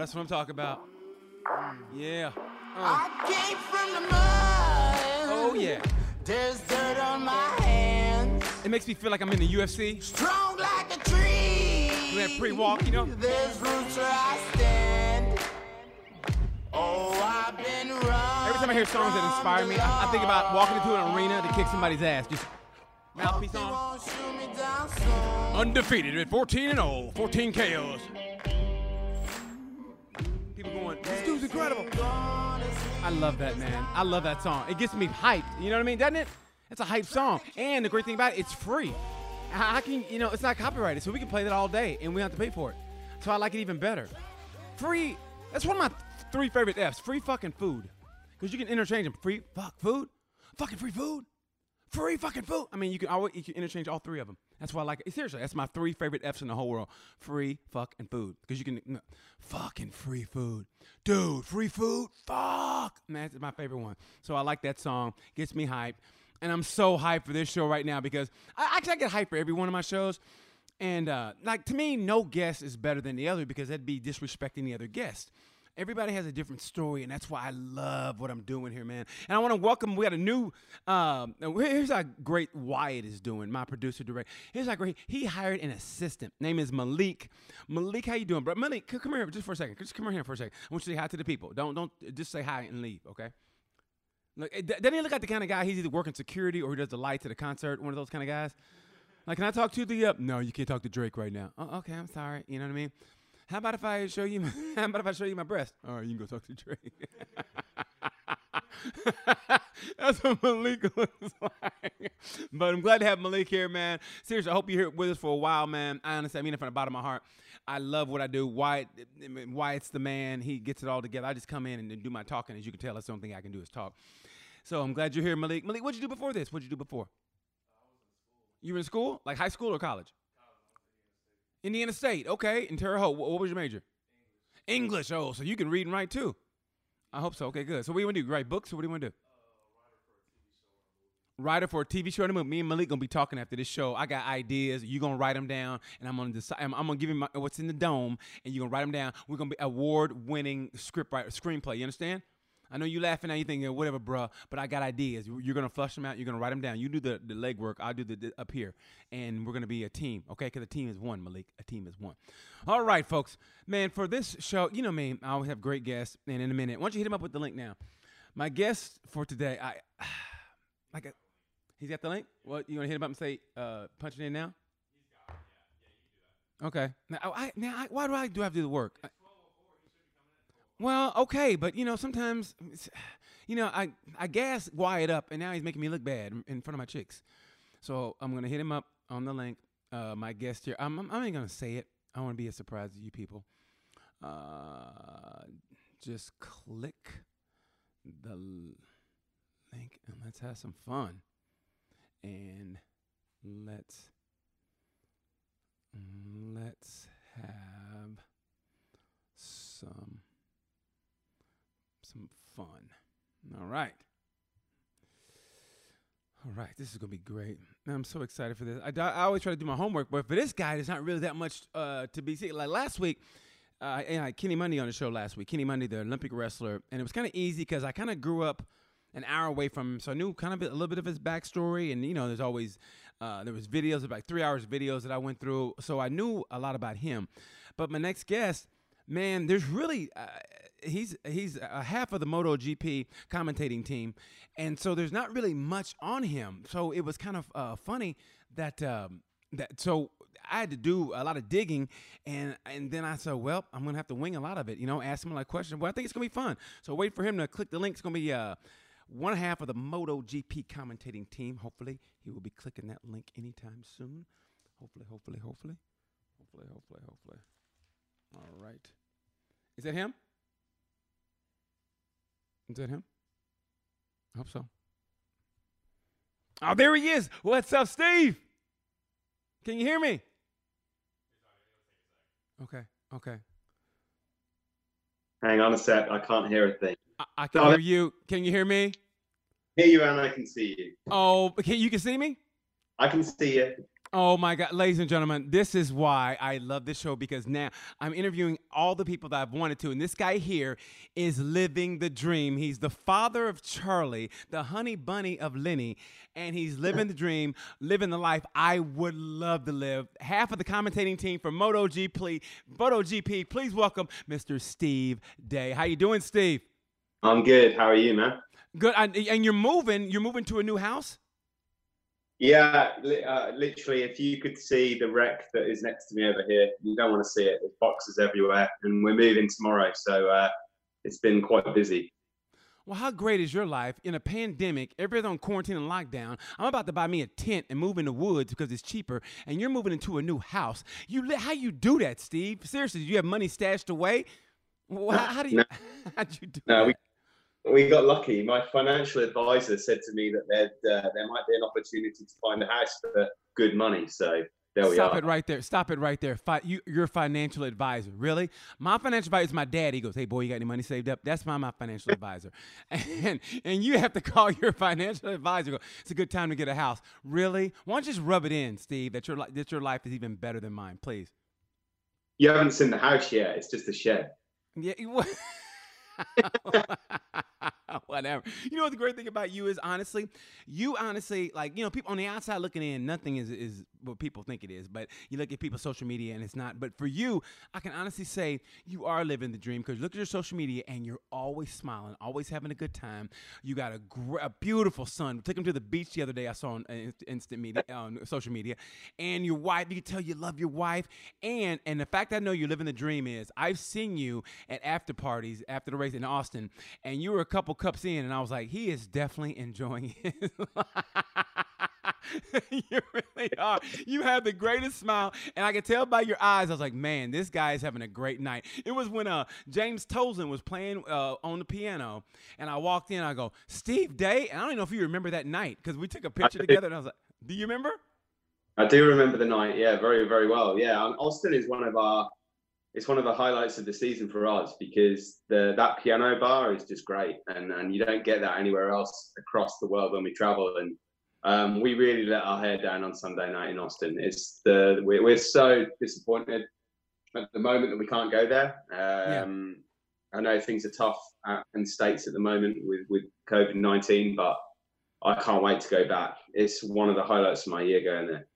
that's what I'm talking about. Yeah. Uh. I came from the mud. Oh yeah. There's dirt on my hands. It makes me feel like I'm in the UFC. Strong like a tree. That pre-walk, you know. There's roots where I stand. Oh, I've been running. Every time I hear songs that inspire me, I, I think about walking into an arena to kick somebody's ass. Just mouthpiece on. Me down. Undefeated at 14 and 0, 14 KOs. Incredible. I love that, man. I love that song. It gets me hyped. You know what I mean? Doesn't it? It's a hype song. And the great thing about it, it's free. How can, you know, it's not copyrighted, so we can play that all day and we don't have to pay for it. So I like it even better. Free, that's one of my three favorite F's. Free fucking food. Because you can interchange them. Free fuck food, fucking free food, free fucking food. I mean, you can always you can interchange all three of them. That's why I like it. Seriously, that's my three favorite F's in the whole world. Free fucking food. Because you can no, fucking free food, dude. Free food, fuck. Man, that's my favorite one. So I like that song. Gets me hyped, and I'm so hyped for this show right now because I actually I get hyped for every one of my shows. And uh, like to me, no guest is better than the other because that'd be disrespecting the other guest. Everybody has a different story, and that's why I love what I'm doing here, man. And I want to welcome. We got a new. Um, here's how great Wyatt is doing. My producer, director. Here's how great he hired an assistant. Name is Malik. Malik, how you doing, bro? Malik, come here just for a second. Just come here for a second. I want you to say hi to the people. Don't don't just say hi and leave, okay? Look, eh, doesn't he look like the kind of guy he's either working security or he does the lights at a concert? One of those kind of guys. Like, can I talk to the? Uh, no, you can't talk to Drake right now. Oh, okay, I'm sorry. You know what I mean? How about if I show you? My, how about if I show you my breast? All right, you can go talk to Drake. That's what Malik looks like. But I'm glad to have Malik here, man. Seriously, I hope you're here with us for a while, man. I honestly, I mean it from the bottom of my heart. I love what I do. Wyatt, I mean, Wyatt's the man. He gets it all together. I just come in and do my talking. As you can tell, that's the only thing I can do is talk. So I'm glad you're here, Malik. Malik, what'd you do before this? What'd you do before? You were in school, like high school or college? Indiana State. Okay. In Terre Haute. What, what was your major? English. Oh, so you can read and write too. I hope so. Okay, good. So what do you want to do? Write books or what do you want to do? Uh, writer for a TV show and a movie. Me and Malik gonna be talking after this show. I got ideas. You gonna write them down, and I'm gonna decide. I'm, I'm gonna give you my, what's in the dome, and you gonna write them down. We're gonna be award-winning script writer, screenplay. You understand? I know you laughing at you thinking whatever, bruh, but I got ideas. You- You're gonna flush them out. You're gonna write them down. You do the the legwork. I'll do the, the up here, and we're gonna be a team, okay? Because a team is one, Malik. A team is one. All right, folks. Man, for this show, you know me. I always have great guests. And in a minute, why don't you hit him up with the link now? My guest for today, I like a. He's got the link. What you gonna hit him up and say, uh, punch it in now? Okay. Now, I, now I, why do I do I have to do the work? I- well, okay, but you know, sometimes, you know, I I gas Wyatt up, and now he's making me look bad in- front of my chicks. So I'm gonna hit him up on the link. Uh, my guest here. I'm, I'm ain't gonna say it. I want to be a surprise to you people. Uh, just click the link and let's have some fun. And let's let's have some fun. All right. All right, this is gonna be great. I'm so excited for this. I, I always try to do my homework, but for this guy, there's not really that much uh, to be seen. Like last week, uh, I had Kenny Monday on the show last week. Kenny Monday, the Olympic wrestler, and it was kind of easy because I kind of grew up an hour away from him, so I knew kind of a little bit of his backstory. And you know, there's always uh, there was videos about three hours of videos that I went through, so I knew a lot about him. But my next guest, man, there's really uh, he's he's a half of the MotoGP commentating team, and so there's not really much on him. So it was kind of uh, funny that um, that so I had to do a lot of digging, and and then I said, well, I'm gonna have to wing a lot of it, you know, ask him a lot of questions. Well, I think it's gonna be fun. So wait for him to click the link. It's gonna be uh, one half of the MotoGP commentating team. Hopefully, he will be clicking that link anytime soon. Hopefully, hopefully, hopefully, hopefully, hopefully, hopefully. All right. Is that him? Is that him? I hope so. Oh, there he is. What's up, Steve? Can you hear me? Okay, okay. Hang on a sec. I can't hear a thing. I, I can No, hear you. Can you hear me? Hear you and I can see you. Oh, okay, you can see me? I can see you. Oh my God, ladies and gentlemen, this is why I love this show because now I'm interviewing all the people that I've wanted to. And this guy here is living the dream. He's the father of Charlie, the honey bunny of Lenny, and he's living the dream, living the life I would love to live. Half of the commentating team for MotoGP, MotoGP, please welcome Mr. Steve Day. How you doing, Steve? I'm good. How are you, man? Good. And you're moving. You're moving to a new house. Yeah, uh, literally, if you could see the wreck that is next to me over here, you don't want to see it. There's boxes everywhere, and we're moving tomorrow, so uh, it's been quite busy. Well, how great is your life in a pandemic? Everybody's on quarantine and lockdown. I'm about to buy me a tent and move in the woods because it's cheaper, and you're moving into a new house. You how you do that, Steve? Seriously, do you have money stashed away? Well, how, how, do you? No, how do you do no, that? We- we got lucky. My financial advisor said to me that uh, there might be an opportunity to find a house for good money. So there we are. Stop are. it right there. Stop it right there. Fi- you, your financial advisor. Really? My financial advisor is my dad. He goes, Hey, boy, you got any money saved up? That's my, my financial advisor. And, and you have to call your financial advisor. Go, it's a good time to get a house. Really? Why don't you just rub it in, Steve, that your, that your life is even better than mine, please? You haven't seen the house yet. It's just a shed. Yeah. Whatever. You know what the great thing about you is honestly, you honestly like you know people on the outside looking in, nothing is is what people think it is. But you look at people's social media and it's not. But for you, I can honestly say you are living the dream because look at your social media and you're always smiling, always having a good time. You got a, gr- a beautiful son. We took him to the beach the other day. I saw on uh, instant media on social media, and your wife. You can tell you love your wife, and and the fact I know you're living the dream is I've seen you at after parties after the race in Austin, and you were a couple cups in, and I was like, he is definitely enjoying his you really are. You have the greatest smile, and I can tell by your eyes. I was like, man, this guy is having a great night. It was when uh James Tolson was playing uh, on the piano, and I walked in. I go, Steve Day, and I don't even know if you remember that night because we took a picture together, and I was like, do you remember? I do remember the night. Yeah, very, very well. Yeah, um, Austin is one of our. It's one of the highlights of the season for us because the that piano bar is just great, and and you don't get that anywhere else across the world when we travel. And um, we really let our hair down on Sunday night in Austin. It's the we're, we're so disappointed at the moment that we can't go there. Um, yeah. I know things are tough in states at the moment with with COVID nineteen, but I can't wait to go back. It's one of the highlights of my year going there.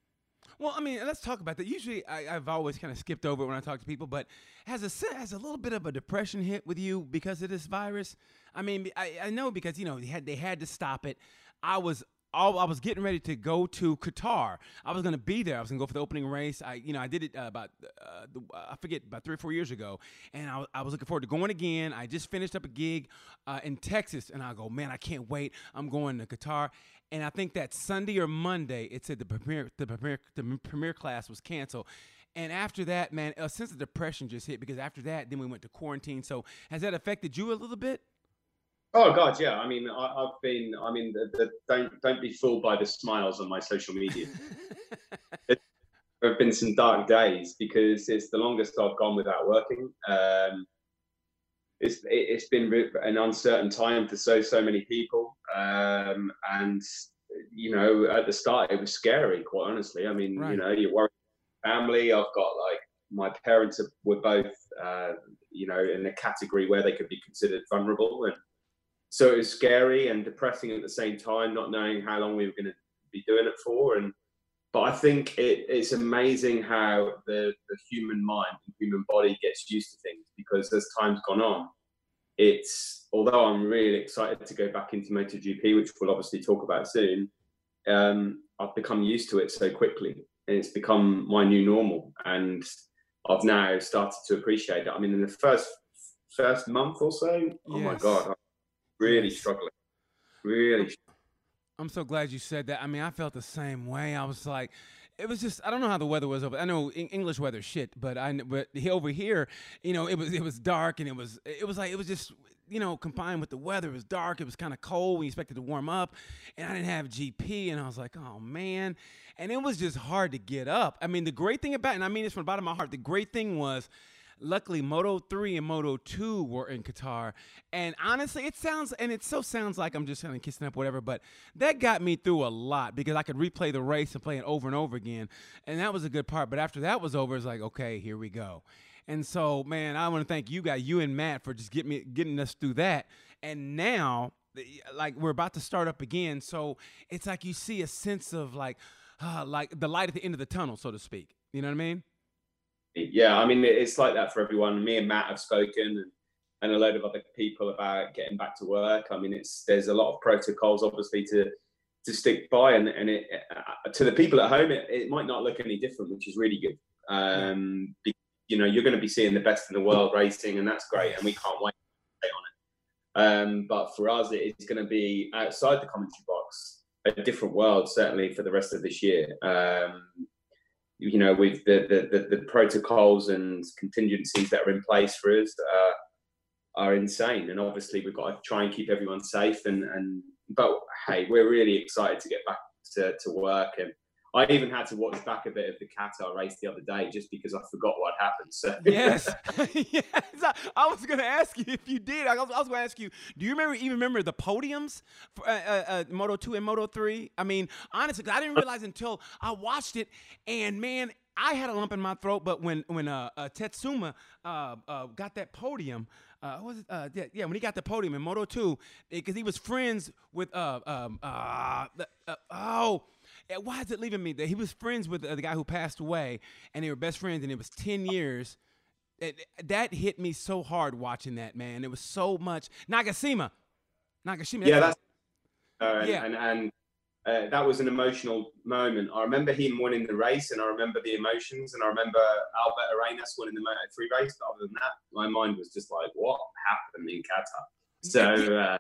Well, I mean, let's talk about that. Usually, I, have always kind of skipped over it when I talk to people, but has a has a little bit of a depression hit with you because of this virus? I mean, I, I know because you know they had they had to stop it. I was all, I was getting ready to go to Qatar. I was going to be there. I was going to go for the opening race. I, you know, I did it uh, about, uh, the, I forget, about three or four years ago, and I, I, was looking forward to going again. I just finished up a gig uh, in Texas, and I go, man, I can't wait. I'm going to Qatar, and I think that Sunday or Monday, it said the premiere, the premiere, the premiere class was canceled. And after that, man, a sense of depression just hit because after that, then we went to quarantine. So has that affected you a little bit? Oh God, yeah. I mean, I, have been. I mean, the, the, don't don't be fooled by the smiles on my social media. there have been some dark days because it's the longest I've gone without working. Um, it's it, has been an uncertain time for so so many people, um, and you know, at the start it was scary. Quite honestly, I mean, right. you know, you're worried. Family. I've got like my parents were both, uh, you know, in a category where they could be considered vulnerable and so it was scary and depressing at the same time, not knowing how long we were going to be doing it for. And but I think it, it's amazing how the, the human mind and human body gets used to things because as time's gone on, it's although I'm really excited to go back into MotoGP, which we'll obviously talk about soon. Um, I've become used to it so quickly, and it's become my new normal. And I've now started to appreciate it. I mean, in the first first month or so, yes. oh my god, really struggling. Really. I'm so glad you said that. I mean, I felt the same way. I was like, it was just I don't know how the weather was over. I know English weather shit, but I but over here, you know, it was it was dark and it was it was like it was just you know combined with the weather. It was dark. It was kind of cold. We expected to warm up, and I didn't have GP, and I was like, oh man, and it was just hard to get up. I mean, the great thing about and I mean this from the bottom of my heart. The great thing was luckily Moto 3 and Moto 2 were in Qatar. And honestly, it sounds and it so sounds like I'm just kind of kissing up whatever, but that got me through a lot because I could replay the race and play it over and over again. And that was a good part. But after that was over, it's like, okay, here we go. And so, man, I want to thank you guys, you and Matt, for just getting me getting us through that. And now, like we're about to start up again, so it's like you see a sense of like, uh, like the light at the end of the tunnel, so to speak. You know what I mean? Yeah, I mean it's like that for everyone. Me and Matt have spoken, and, and a load of other people about getting back to work. I mean, it's there's a lot of protocols, obviously, to to stick by, and and it, uh, to the people at home, it, it might not look any different, which is really good. Um, because you know, you're going to be seeing the best in the world racing, and that's great, and we can't wait to stay on it. Um, but for us, it's going to be outside the commentary box, a different world, certainly for the rest of this year. Um, you know, with the, the, the, the, protocols and contingencies that are in place for us uh, are insane, and obviously we've got to try and keep everyone safe. And, and but hey, we're really excited to get back to, to work and I even had to watch back a bit of the Qatar race the other day just because I forgot what happened. So yes, yes. I was going to ask you if you did. I was, was going to ask you, do you remember even remember the podiums for uh, uh, uh, Moto Two and Moto Three? I mean, honestly, I didn't realize until I watched it, and man, I had a lump in my throat. But when when uh, uh Tetsuta uh, got that podium. Uh, was it, uh, yeah, yeah, when he got the podium in Moto 2, because he was friends with, uh, um, uh, uh, oh, why is it leaving me? That he was friends with the guy who passed away, and they were best friends, and it was ten years. It, that hit me so hard watching that man. It was so much Nagashima, Nagashima. Yeah, that's uh, yeah, and and uh, that was an emotional moment. I remember him winning the race, and I remember the emotions, and I remember Albert Arenas winning the Moto Three race. But other than that, my mind was just like, what happened in Qatar? So. Uh,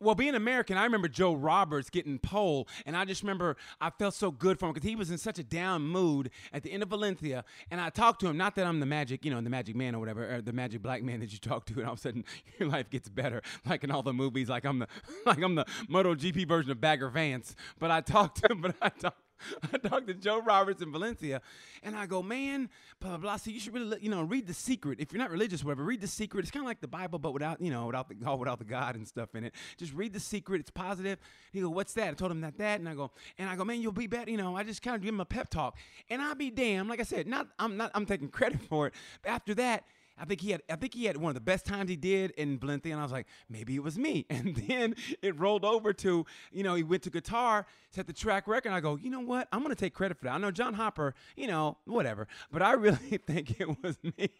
well, being American, I remember Joe Roberts getting pole, and I just remember I felt so good for him because he was in such a down mood at the end of Valencia. And I talked to him, not that I'm the magic, you know, the magic man or whatever, or the magic black man that you talk to, and all of a sudden your life gets better, like in all the movies, like I'm the like I'm the MotoGP version of Bagger Vance. But I talked to him, but I talked I talked to Joe Roberts in Valencia, and I go, man, blah blah blah. So you should really, you know, read the Secret. If you're not religious, whatever, read the Secret. It's kind of like the Bible, but without, you know, without the all without the God and stuff in it. Just read the Secret. It's positive. He go, what's that? I told him that that, and I go, and I go, man, you'll be better. You know, I just kind of give him a pep talk, and I'll be damned. Like I said, not I'm not I'm taking credit for it. But after that I think he had I think he had one of the best times he did in Valencia, and I was like, maybe it was me. And then it rolled over to, you know, he went to Qatar, set the track record. I go, you know what? I'm gonna take credit for that. I know John Hopkins, you know, whatever. But I really think it was me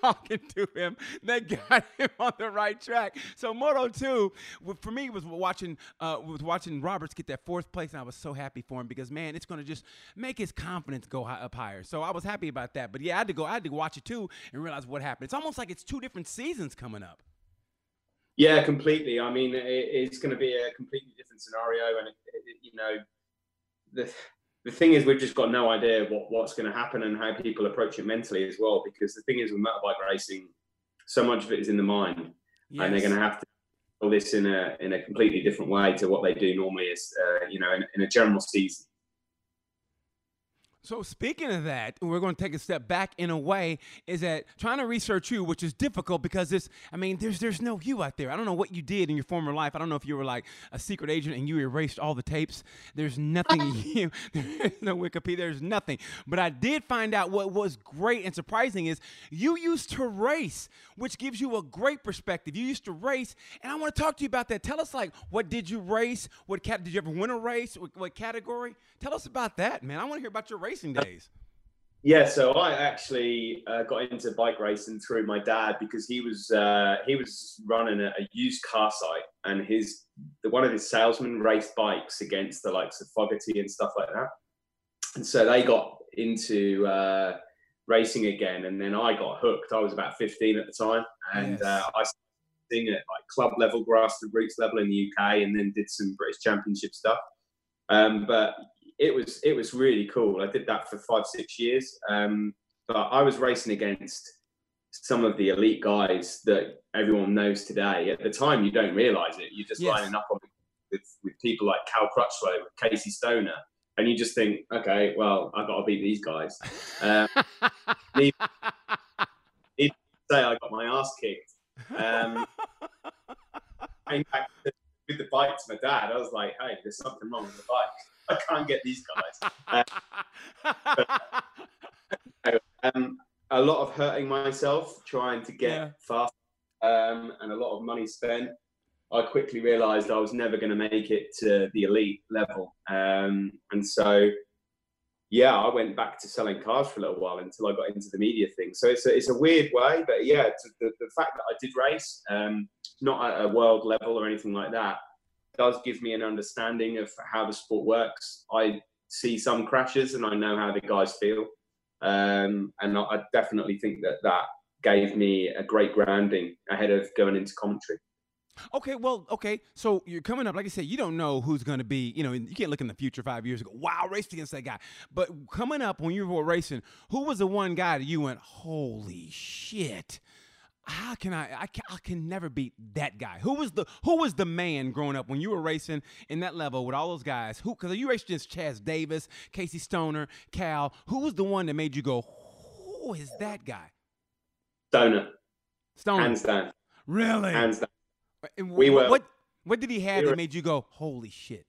talking to him that got him on the right track. So Moto 2, for me, was watching uh, was watching Roberts get that fourth place, and I was so happy for him because man, it's gonna just make his confidence go high, up higher. So I was happy about that. But yeah, I had to go, I had to watch it too and realize what happened happen. It's almost like it's two different seasons coming up. Yeah, completely. I mean, it, it's going to be a completely different scenario, and it, it, you know, the the thing is, we've just got no idea what what's going to happen and how people approach it mentally as well. Because the thing is, with motorbike racing, so much of it is in the mind, yes. and they're going to have to do this in a in a completely different way to what they do normally. Is uh, you know, in, in a general season. So speaking of that, we're going to take a step back in a way is that trying to research you, which is difficult because it's, I mean, there's there's no you out there. I don't know what you did in your former life. I don't know if you were like a secret agent and you erased all the tapes. There's nothing you. There's no Wikipedia. There's nothing. But I did find out what was great and surprising is you used to race, which gives you a great perspective. You used to race, and I want to talk to you about that. Tell us like what did you race? What cat did you ever win a race? What, what category? Tell us about that, man. I want to hear about your race racing days? Yeah, so I actually uh, got into bike racing through my dad because he was uh, he was running a, a, used car site, and his one of his salesmen raced bikes against the likes of Fogarty and stuff like that, and so they got into uh, racing again, and then I got hooked. I was about fifteen at the time, and yes. Uh, I started at like club level, grassroots level in the UK, and then did some British Championship stuff. Um, but it was it was really cool. I did that for five six years, um, but I was racing against some of the elite guys that everyone knows today. At the time, you don't realize it. You're just yes. lining up on, with with people like Cal Crutchlow, Casey Stoner, and you just think, okay, well, I've got to beat these guys. Um, need, need say I got my ass kicked. Um, came back to, with the bike to my dad. I was like, "Hey, there's something wrong with the bike. I can't get these guys." Uh, um, a lot of hurting myself trying to get Yeah. fast, um, and a lot of money spent. I quickly realised I was never going to make it to the elite level, um, and so yeah, I went back to selling cars for a little while until I got into the media thing. So it's a, it's a weird way, but yeah, to the, the fact that I did race, um, not at a world level or anything like that, does give me an understanding of how the sport works. I see some crashes and I know how the guys feel. Um, and I, definitely think that that gave me a great grounding ahead of going into commentary. Okay, well, okay. So you're coming up, like I said, you don't know who's going to be, you know, you can't look in the future five years ago. Wow, raced against that guy. But coming up when you were racing, who was the one guy that you went, holy shit? How can I, I can, I can never beat that guy. Who was the who was the man growing up when you were racing in that level with all those guys? Who because you raced against Chaz Davies, Casey Stoner, Cal. Who was the one that made you go, who is that guy? Stoner, Stoner. hands down, really? hands down. And We wh- were- What what did he have we that were- made you go, holy shit?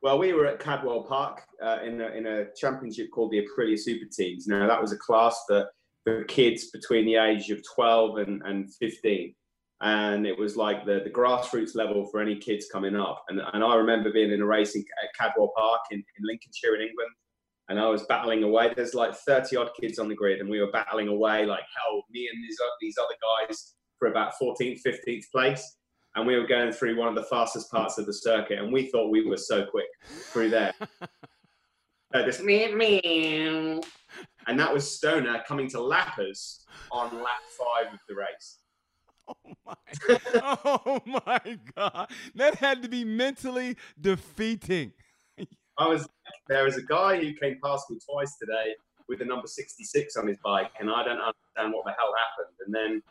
Well, we were at Cadwell Park uh, in, a, in a championship called the Aprilia Superteens. Now, that was a class for, for kids between the age of 12 and, and 15. And it was like the, the grassroots level for any kids coming up. And, and I remember being in a race in, at Cadwell Park in, in Lincolnshire in England. And I was battling away. There's like 30 odd kids on the grid, and we were battling away like hell, me and these, these other guys for about 14th, 15th place and we were going through one of the fastest parts of the circuit, and we thought we were so quick through there. Uh, this meow, meow. And that was Stoner coming to lappers on lap five of the race. Oh my, oh my God. That had to be mentally defeating. I was there is a guy who came past me twice today with the number 66 on his bike, and I don't understand what the hell happened. And then,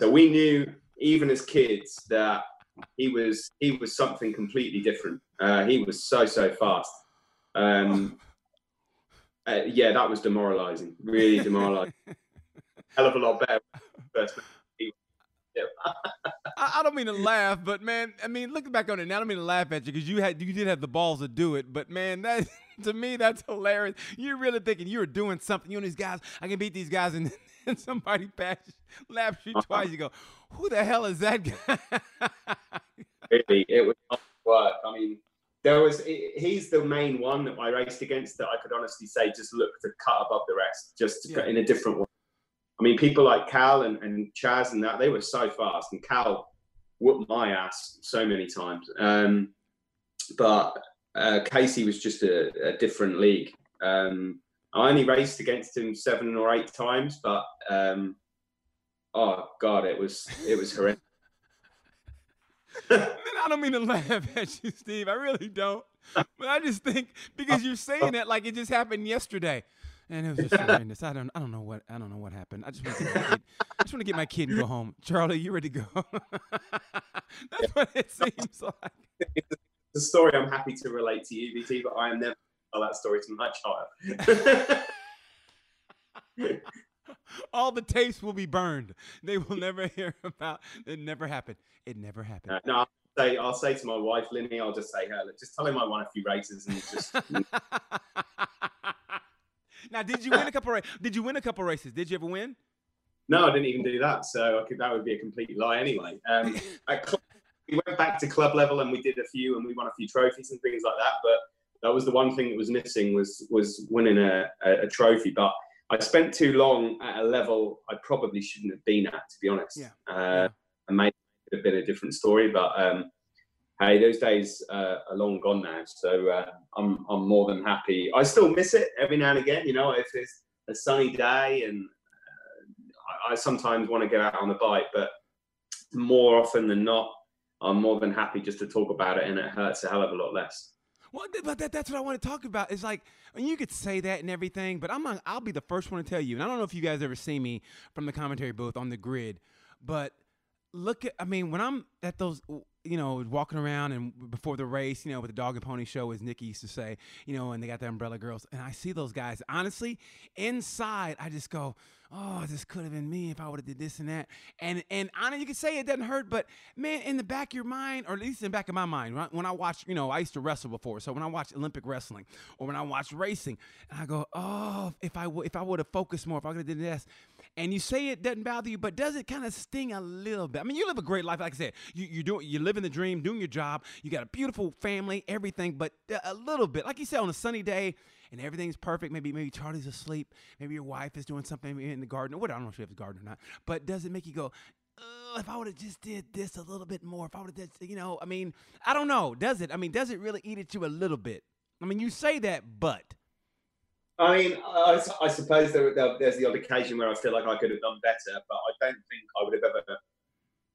so we knew, even as kids, that he was he was something completely different. Uh, he was so so fast. Um, uh, yeah, that was demoralising. Really demoralising. Hell of a lot better. First, I, don't mean to laugh, but man, I mean, looking back on it now, I don't mean to laugh at you because you had you did have the balls to do it. But man, that to me, that's hilarious. You're really thinking you were doing something. You and these guys, I can beat these guys, and, and somebody passes, laps you twice. You go, who the hell is that guy? really, it was hard work. I mean, there was he's the main one that I raced against that I could honestly say just looked to cut above the rest, just Yeah. cut in a different way. I mean, people like Cal and, and Chaz and that they were so fast, and Cal whooped my ass so many times. Um, but uh, Casey was just a, a different league. Um, I only raced against him seven or eight times, but um, oh god, it was it was horrendous. I don't mean to laugh at you, Steve. I really don't. But I just think because you're saying that like it just happened yesterday. And it was just horrendous. I don't I don't know what I don't know what happened. I just want to get my kid, I just want to get my kid and go home. Charlie, you ready to go? That's what it seems like. It's a story I'm happy to relate to you, BT, but I am never tell that story to my child. All the tapes will be burned. They will never hear about it never happened. It never happened. Uh, no, I'll say, I'll say to my wife, Linny, I'll just say, her, just tell him I won a few races and just. now, did you win a couple? Ra- did you win a couple races? Did you ever win? no, I didn't even do that, so I could, that would be a complete lie anyway. Um, club, we went back to club level and we did a few and we won a few trophies and things like that. But that was the one thing that was missing was was winning a, a, a trophy. But I spent too long at a level I probably shouldn't have been at, to be honest. Yeah. Uh, And maybe it could have been a different story, but um, hey, those days uh, are long gone now. So uh, I'm I'm more than happy. I still miss it every now and again. You know, if it's a sunny day and uh, I, I sometimes want to go out on the bike, but more often than not, I'm more than happy just to talk about it, and it hurts a hell of a lot less. Well, but that, that's what I want to talk about. It's like, and you could say that and everything, but I'm not, I'll be the first one to tell you. And I don't know if you guys ever see me from the commentary booth on the grid, but look at, I mean, when I'm at those, you know, walking around and before the race, you know, with the dog and pony show, as Nikki used to say, you know, and they got the umbrella girls, and I see those guys. Honestly, inside, I just go, oh, this could have been me if I would have did this and that. And and know you can say it doesn't hurt, but man, in the back of your mind, or at least in the back of my mind, when I watch, you know, I used to wrestle before, so when I watch Olympic wrestling or when I watch racing, and I go, oh, if I w- if I would have focused more, if I could have did this. And you say it doesn't bother you, but does it kind of sting a little bit? I mean, you live a great life, like I said. You you doing you living the dream, doing your job. You got a beautiful family, everything, but a little bit, like you said, on a sunny day and everything's perfect. Maybe maybe Charlie's asleep. Maybe your wife is doing something in the garden. Or what I don't know if she has a garden or not. But does it make you go? if I would have just did this a little bit more, if I would have you know, I mean, I don't know. Does it? I mean, does it really eat at you a little bit? I mean, you say that, but. I mean, I, I suppose there, there, there's the odd occasion where I feel like I could have done better, but I don't think I would have ever.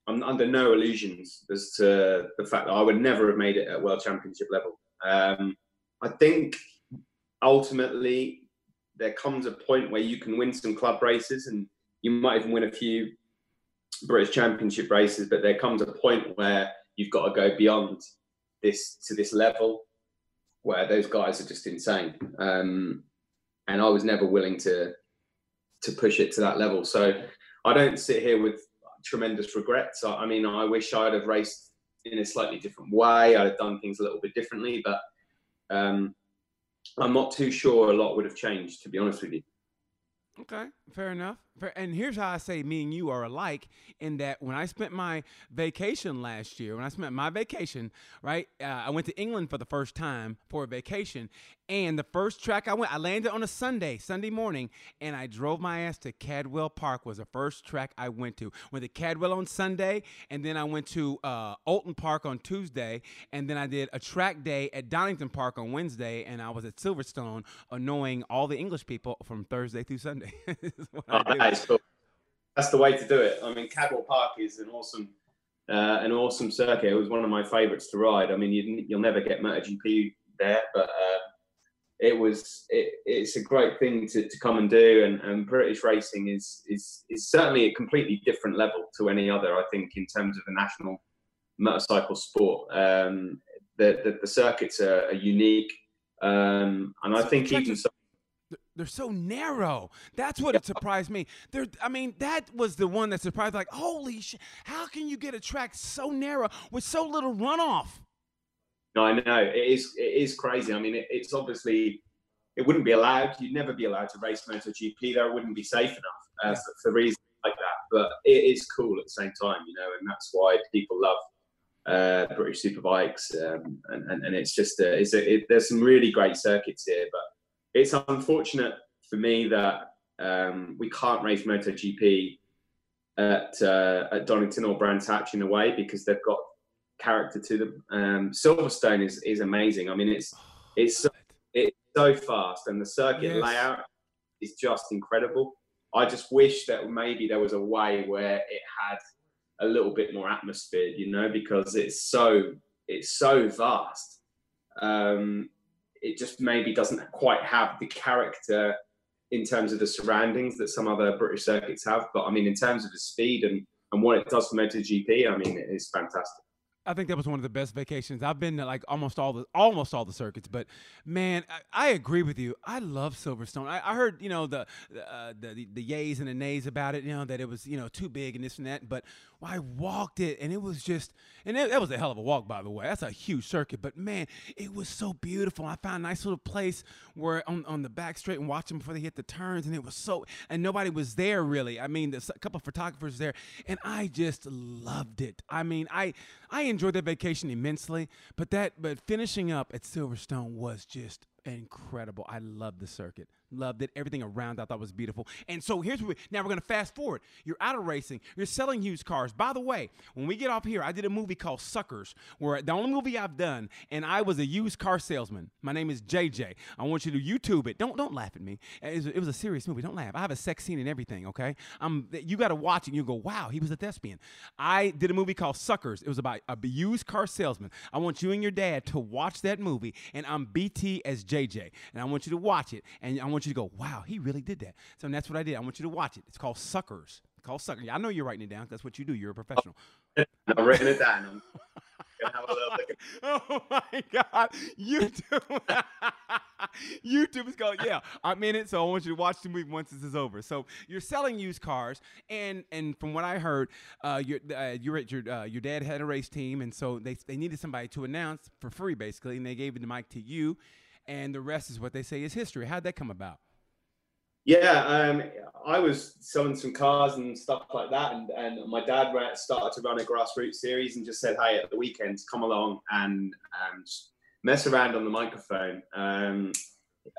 I'm under no illusions as to the fact that I would never have made it at World Championship level. Um, I think ultimately there comes a point where you can win some club races and you might even win a few British Championship races, but there comes a point where you've got to go beyond this to this level where those guys are just insane. Um, and I was never willing to to push it to that level. So I don't sit here with tremendous regrets. I, I mean, I wish I'd have raced in a slightly different way. I'd have done things a little bit differently, but um, I'm not too sure a lot would have changed, to be honest with you. Okay, fair enough. And here's how I say me and you are alike in that when I spent my vacation last year, when I spent my vacation, right, uh, I went to England for the first time for a vacation. And the first track I went, I landed on a Sunday, Sunday morning, and I drove my ass to Cadwell Park was the first track I went to. Went to Cadwell on Sunday, and then I went to uh, Park on Tuesday, and then I did a track day at Donington Park on Wednesday, and I was at Silverstone annoying all the English people from Thursday through Sunday. that is cool. That's the way to do it. I mean, Cadwell Park is an awesome, uh, an awesome circuit. It was one of my favourites to ride. I mean, you, will never get MotoGP there, but uh, it was it, it's a great thing to, to come and do. And, and British racing is is is certainly a completely different level to any other. I think in terms of a national motorcycle sport, um, the, the, the circuits are, are unique, um, and I think even. So, they're so narrow. That's what it surprised me. They're, I mean, that was the one that surprised. Like, holy shit! How can you get a track so narrow with so little runoff? No, I know it is. It is crazy. I mean, it, it's obviously it wouldn't be allowed. You'd never be allowed to race MotoGP there. It wouldn't be safe enough uh, yeah. for, for, reasons like that. But it is cool at the same time, you know, and that's why people love uh, British Superbikes. Um, and, and, and it's just uh, it's a, it, there's some really great circuits here, but it's unfortunate for me that um, we can't race MotoGP at uh, at Donington or Brands Hatch in a way because they've got character to them. Um, Silverstone is is amazing. I mean, it's it's so, it's so fast, and the circuit yes. layout is just incredible. I just wish that maybe there was a way where it had a little bit more atmosphere, you know, because it's so it's so vast. Um, it just maybe doesn't quite have the character in terms of the surroundings that some other British circuits have. But I mean, in terms of the speed and, and what it does for MotoGP, I mean, it is fantastic. I think that was one of the best vacations. I've been to like almost all the almost all the circuits, but man, I, I agree with you. I love Silverstone. I, I heard you know the, uh, the the yays and the nays about it. You know that it was you know too big and this and that. But I walked it and it was just and that was a hell of a walk by the way. That's a huge circuit, but man, it was so beautiful. I found a nice little place where on on the back straight and watch them before they hit the turns, and it was so and nobody was there really. I mean, there's a couple of photographers there, and I just loved it. I mean, I I enjoyed that vacation immensely, but that but finishing up at Silverstone was just incredible. I love the circuit. Loved it. Everything around I thought was beautiful. And so here's what we, now we're to fast forward. You're out of racing. You're selling used cars. By the way, when we get off here, I did a movie called Suckers, where the only movie I've done, and I was a used car salesman. My name is JJ. I want you to YouTube it. Don't don't laugh at me. It was, a serious movie. Don't laugh. I have a sex scene and everything. Okay. Um, you got to watch it. and You go, wow, he was a thespian. I did a movie called Suckers. It was about a used car salesman. I want you and your dad to watch that movie, and I'm BT as JJ, and I want you to watch it, and I want you to go, wow, he really did that. So that's what I did. I want you to watch it. It's called Suckers. It's called Suckers. I know you're writing it down. Because that's what you do. You're a professional. I'm writing it down. and have a little look. At- oh my God, YouTube! YouTube is going. Yeah, I'm in it, so I want you to watch the movie once this is over. So you're selling used cars, and and from what I heard, uh, your uh, you're at your uh, your dad had a race team, and so they they needed somebody to announce for free, basically, and they gave the mic to you, and the rest is what they say is history. How'd that come about? Yeah, um, I was selling some cars and stuff like that, and, and my dad started to run a grassroots series and just said, "Hey, at the weekends, come along and um, mess around on the microphone." Um,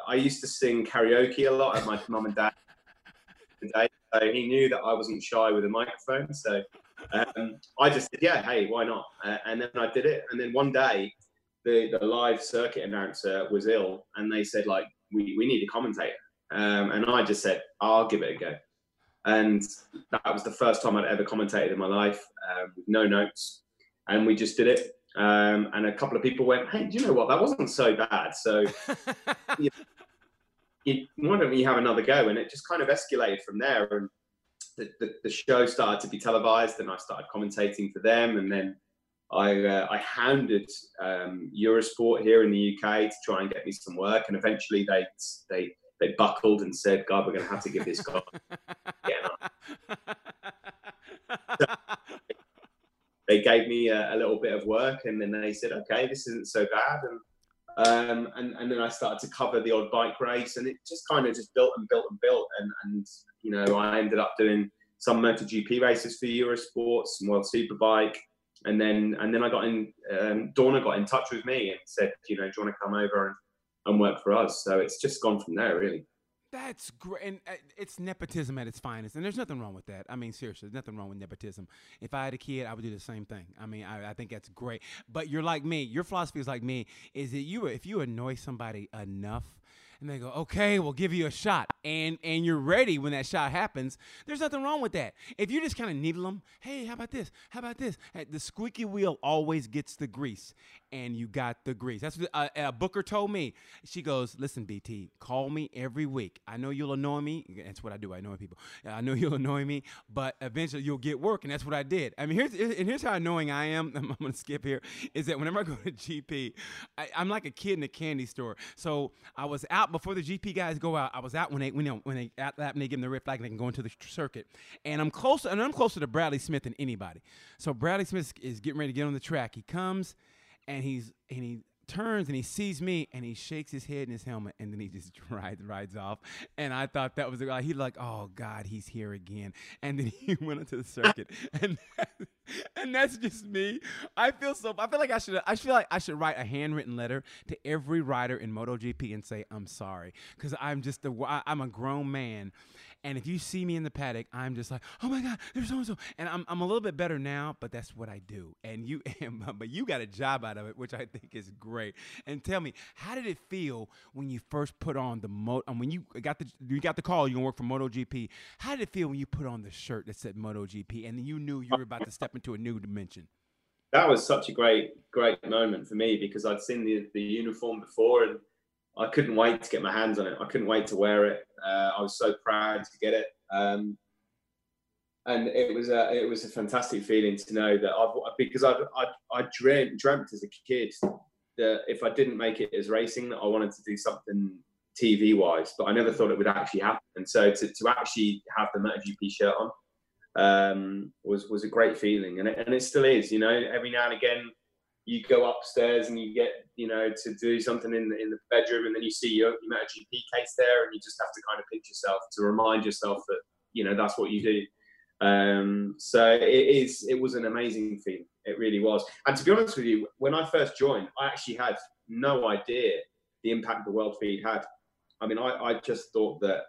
I used to sing karaoke a lot at my mum and dad today, so he knew that I wasn't shy with a microphone. So um, I just said, "Yeah, hey, why not?" Uh, and then I did it. And then one day, the, the live circuit announcer was ill, and they said, "Like, we, we need a commentator." Um, and I just said, I'll give it a go. And that was the first time I'd ever commentated in my life um, with no notes. And we just did it. Um, and a couple of people went, Hey, do you know what? That wasn't so bad. So you, you, why don't we have another go? And it just kind of escalated from there. And the, the, the show started to be televised, and I started commentating for them. And then I, uh, I hounded um, Eurosport here in the UK to try and get me some work. And eventually they, they, they buckled and said, God, we're going to have to give this guy. they gave me a, a, little bit of work and then they said, okay, this isn't so bad. And, um, and, and then I started to cover the odd bike race and it just kind of just built and built and built. And, and, you know, I ended up doing some MotoGP races for Eurosport, some World Superbike. And then, and then I got in, um, Dorna got in touch with me and said, you know, do you want to come over and and work for us. So it's just gone from there, really. That's great. And uh, it's nepotism at its finest. And there's nothing wrong with that. I mean, seriously, there's nothing wrong with nepotism. If I had a kid, I would do the same thing. I mean, I, I think that's great. But you're like me. Your philosophy is like me. Is that you, if you annoy somebody enough, and they go, okay, we'll give you a shot, and and you're ready when that shot happens. There's nothing wrong with that. If you just kind of needle them, hey, how about this? How about this? The squeaky wheel always gets the grease, and you got the grease. That's what uh, uh, Booker told me. She goes, listen, BT, call me every week. I know you'll annoy me. That's what I do. I annoy people. I know you'll annoy me, but eventually you'll get work, and that's what I did. I mean, here's and here's how annoying I am. I'm gonna skip here. Is that whenever I go to GP, I, I'm like a kid in a candy store. So I was out before the GP guys go out. I was out when they when they when they out they give them the red flag and they can go into the circuit. And I'm closer and I'm closer to Bradley Smith than anybody. So Bradley Smith is getting ready to get on the track. He comes and he's and he turns and he sees me and he shakes his head in his helmet and then he just rides rides off. And I thought that was the guy. He like, oh God, he's here again. And then he went into the circuit and and that's just me. I feel so. I feel like I should. I feel like I should write a handwritten letter to every rider in MotoGP and say I'm sorry because I'm just a. I'm a grown man, and if you see me in the paddock, I'm just like, oh my God, there's so and so. And I'm, I'm a little bit better now, but that's what I do. And you, but you got a job out of it, which I think is great. And tell me, how did it feel when you first put on the mo? Um, when you got the you got the call, you gonna work for MotoGP. How did it feel when you put on the shirt that said MotoGP, and you knew you were about to step into a new dimension? That was such a great, great moment for me because I'd seen the, the uniform before and I couldn't wait to get my hands on it. I couldn't wait to wear it. Uh, I was so proud to get it, um, and it was a it was a fantastic feeling to know that I've because I I I dreamt dreamt as a kid that if I didn't make it as racing, that I wanted to do something TV wise, but I never thought it would actually happen. And so to, to actually have the MotoGP shirt on um, was was a great feeling, and it, and it still is. You know, every now and again you go upstairs and you get you know to do something in the, in the bedroom and then you see your, your GP case there and you just have to kind of pinch yourself to remind yourself that you know that's what you do. Um, so it is it was an amazing feeling it really was. And to be honest with you when i first joined i actually had no idea the impact the world feed had. I mean i, I just thought that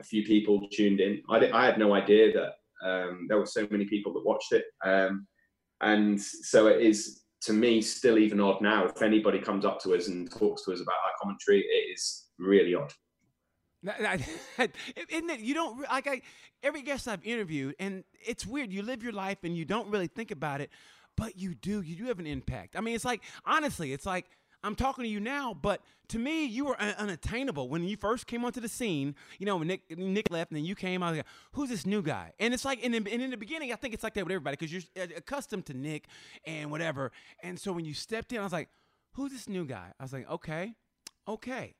a few people tuned in. I, I had no idea that um, there were so many people that watched it. Um, and so it is to me still even odd now. If anybody comes up to us and talks to us about our commentary, it is really odd. Isn't it? You don't like I every guest I've interviewed, and it's weird. You live your life and you don't really think about it, but you do. You do have an impact. I mean, it's like honestly, it's like I'm talking to you now, but to me, you were un- unattainable when you first came onto the scene. You know, when Nick Nick left and then you came, I was like, "Who's this new guy?" And it's like, and in, and in the beginning, I think it's like that with everybody because you're uh, accustomed to Nick and whatever. And so when you stepped in, I was like, "Who's this new guy?" I was like, "Okay, okay."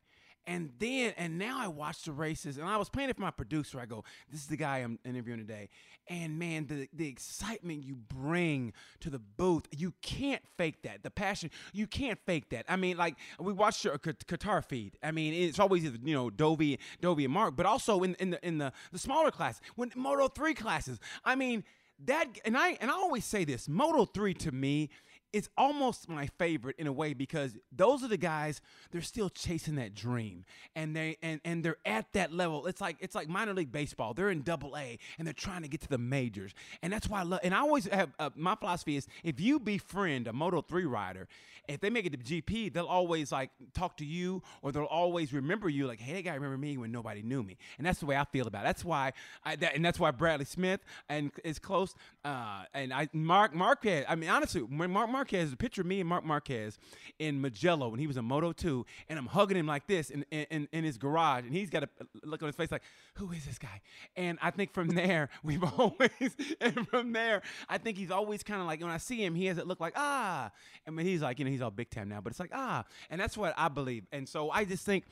And then, and now I watch the races, and I was playing it for my producer. I go, "This is the guy I'm interviewing today," and man, the the excitement you bring to the booth, you can't fake that. The passion, you can't fake that. I mean, like we watched your Qatar feed. I mean, it's always you know Dovey, Dovey and Mark, but also in in the in the the smaller class, when Moto three classes. I mean that, and I and I always say this, Moto three to me it's almost my favorite in a way because those are the guys they're still chasing that dream. And they and, and they're at that level. It's like it's like minor league baseball. They're in double a and they're trying to get to the majors. And that's why i love and i always have uh, my philosophy is if you befriend a moto 3 rider if they make it to gp they'll always like talk to you or they'll always remember you like hey that guy remember me when nobody knew me. And that's the way i feel about it. That's why I, that, and that's why bradley smith and is close uh, and i mark marquez i mean honestly when mark Marquez, a picture of me and Mark Marquez in Mugello when he was in Moto 2, and I'm hugging him like this in, in, in his garage, and he's got a look on his face like, who is this guy? And I think from there, we've always, and from there, I think he's always kind of like, when I see him, he has it look like, ah. I mean, he's like, you know, he's all big time now, but it's like, ah. And that's what I believe. And so I just think,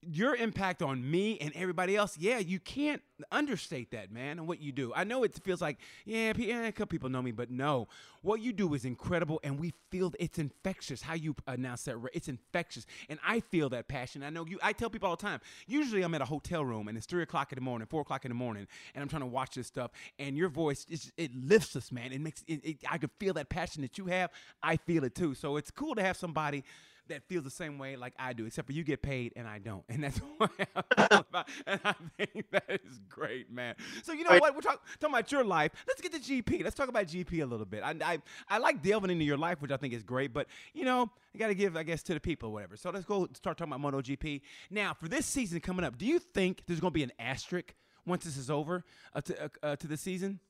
your impact on me and everybody else, yeah, you can't understate that, man, and what you do. I know it feels like, yeah, eh, a couple people know me, but no, what you do is incredible, and we feel it's infectious. How you announce that, it's infectious, and I feel that passion. I know you. I tell people all the time. Usually, I'm at a hotel room, and it's three o'clock in the morning, four o'clock in the morning, and I'm trying to watch this stuff, and your voice, it lifts us, man. It makes it, it. I can feel that passion that you have. I feel it too. So it's cool to have somebody that feels the same way like I do, except for you get paid and I don't, and that's what I'm about. And I think that is great, man. So you know what? We're talk, talking about your life. Let's get to GP. Let's talk about GP a little bit. I, I I like delving into your life, which I think is great, but you know I got to give, I guess, to the people, whatever. So let's go start talking about MotoGP now. For this season coming up, do you think there's going to be an asterisk once this is over uh, to uh, uh, to the season?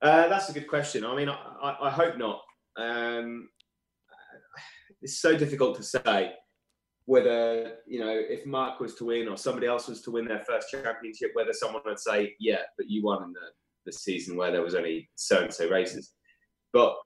Uh, that's a good question. I mean, I, I, I hope not. Um, it's so difficult to say whether you know if Mark was to win or somebody else was to win their first championship, whether someone would say, "Yeah, but you won in the, the season where there was only so and so races." But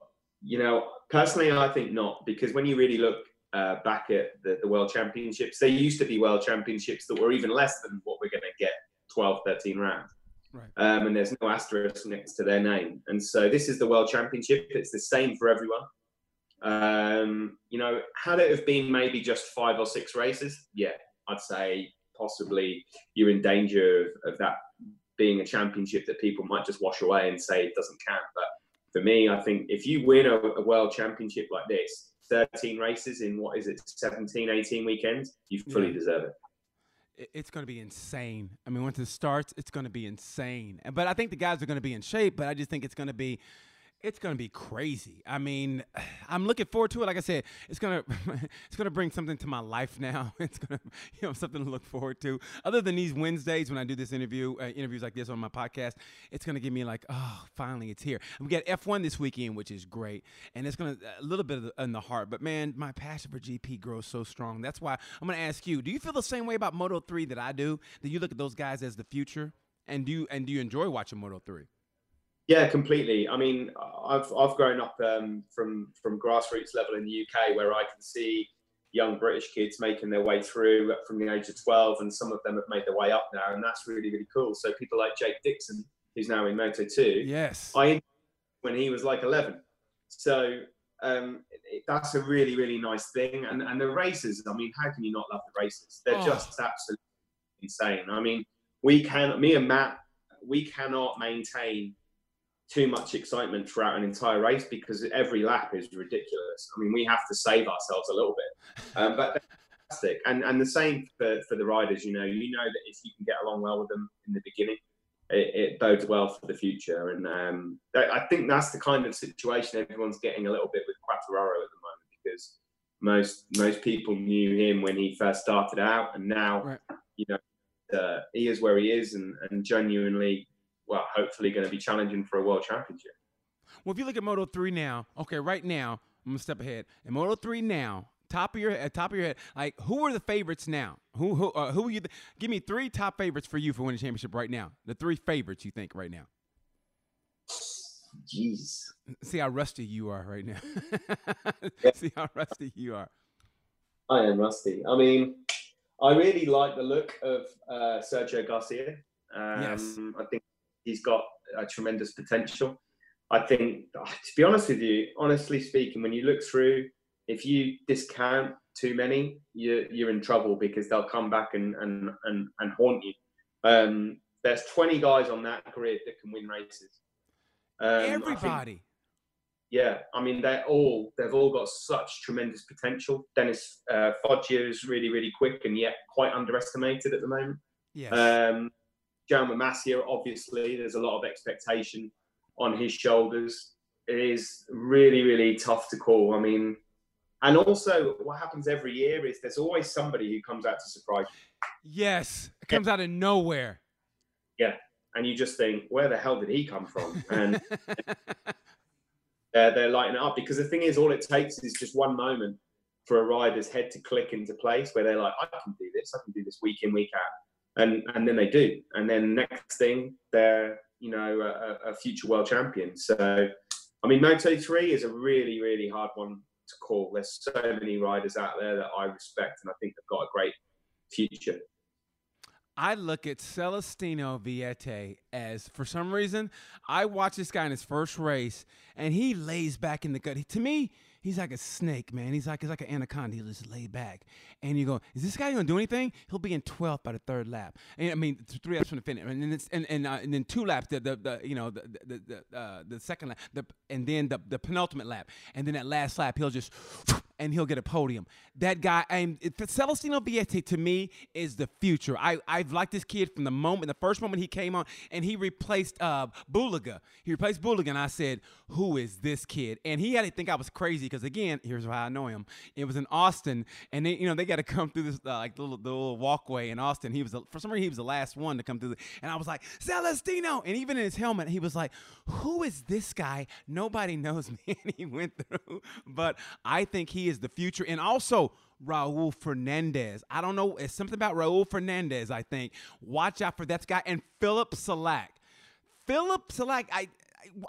you know, personally, I think not because when you really look uh, back at the, the World Championships, there used to be World Championships that were even less than what we're going to get 12, 13 rounds. Right. Um, and there's no asterisk next to their name. And so this is the World Championship. It's the same for everyone. Um, you know, had it have been maybe just five or six races, yeah, I'd say possibly you're in danger of, of that being a championship that people might just wash away and say it doesn't count. But for me, I think if you win a, a world championship like this, 13 races in what is it, 17, 18 weekends, you fully yeah. deserve it it's going to be insane. I mean, once it starts, it's going to be insane. But I think the guys are going to be in shape. But I just think it's going to be it's gonna be crazy. I mean, I'm looking forward to it. Like I said, it's gonna it's gonna bring something to my life now. It's gonna you know something to look forward to. Other than these Wednesdays when I do this interview, uh, interviews like this on my podcast, it's gonna give me like, oh, finally it's here. We got F1 this weekend, which is great, and it's gonna a little bit the, in the heart. But man, my passion for GP grows so strong. That's why I'm gonna ask you: Do you feel the same way about Moto 3 that I do? Do you look at those guys as the future? And do you and do you enjoy watching Moto 3? Yeah, completely. I mean, I've I've grown up um, from from grassroots level in the UK, where I can see young British kids making their way through from the age of 12, and some of them have made their way up now, and that's really really cool. So people like Jake Dixon, who's now in Moto 2, yes, I when he was like 11. So um, that's a really really nice thing, and and the races. I mean, how can you not love the races? They're oh. just absolutely insane. I mean, we can, me and Matt, we cannot maintain too much excitement throughout an entire race because every lap is ridiculous. I mean, we have to save ourselves a little bit, um, but fantastic. And and the same for, for the riders. You know, you know that if you can get along well with them in the beginning, it, it bodes well for the future. And um, I think that's the kind of situation everyone's getting a little bit with Quartararo at the moment because most most people knew him when he first started out, and now right. you know uh, he is where he is, and, and genuinely hopefully going to be challenging for a world championship. Well, if you look at Moto 3 now, okay, right now, I'm gonna step ahead. In Moto three now, top of your head, top of your head, like who are the favorites now? Who who uh, who are you? Th- give me three top favorites for you for winning championship right now. The three favorites you think right now. Jeez. See how rusty you are right now. Yeah. See how rusty you are. I am rusty. I mean, I really like the look of uh, Sergio Garcia. Um, Yes. I think he's got a tremendous potential. I think, to be honest with you, honestly speaking, when you look through, if you discount too many, you're, you're in trouble because they'll come back and, and, and, and haunt you. Um, there's 20 guys on that grid that can win races. Um, I think- Everybody. yeah, I mean they're all they've all got such tremendous potential. Dennis uh, Foggia is really really quick and yet quite underestimated at the moment. yes. Um, Jaume Masia, obviously, there's a lot of expectation on his shoulders. It is really really tough to call. I mean, and also what happens every year is there's always somebody who comes out to surprise you, yes. It comes out of nowhere. Yeah, and you just think, where the hell did he come from? And they're, they're lighting it up because the thing is, all it takes is just one moment for a rider's head to click into place where they're like, I can do this, I can do this week in, week out. And, and then they do. And then next thing, they're, you know, a, a future world champion. So, I mean, Moto 3 is a really, really hard one to call. There's so many riders out there that I respect and I think they've got a great future. I look at Celestino Vietti as, for some reason, I watch this guy in his first race, and he lays back in the gut. He- to me, he's like a snake, man. He's like he's like an anaconda. He'll just lay back, and you go, "Is this guy gonna do anything?" He'll be in 12th by the third lap. And I mean, three laps from the finish, and then it's, and and, uh, and then two laps, the the, the you know the the the, uh, the second lap, the and then the the penultimate lap, and then that last lap, he'll just. And he'll get a podium. That guy, I'm Celestino Vietti to me is the future. I I've liked this kid from the moment, the first moment he came on, and he replaced uh Bulega. He replaced Bulega, and I said, "Who is this kid?" And he had to think I was crazy because again, here's how I know him. It was in Austin, and they, you know they got to come through this uh, like little, little walkway in Austin. He was for some reason he was the last one to come through, the, and I was like Celestino, and even in his helmet, he was like, "Who is this guy?" Nobody knows me, and he went through. But I think he is the future, and also. Raul Fernandez. I don't know. It's something about Raul Fernandez, I think. Watch out for that guy. And Filip Salač. Filip Salač, I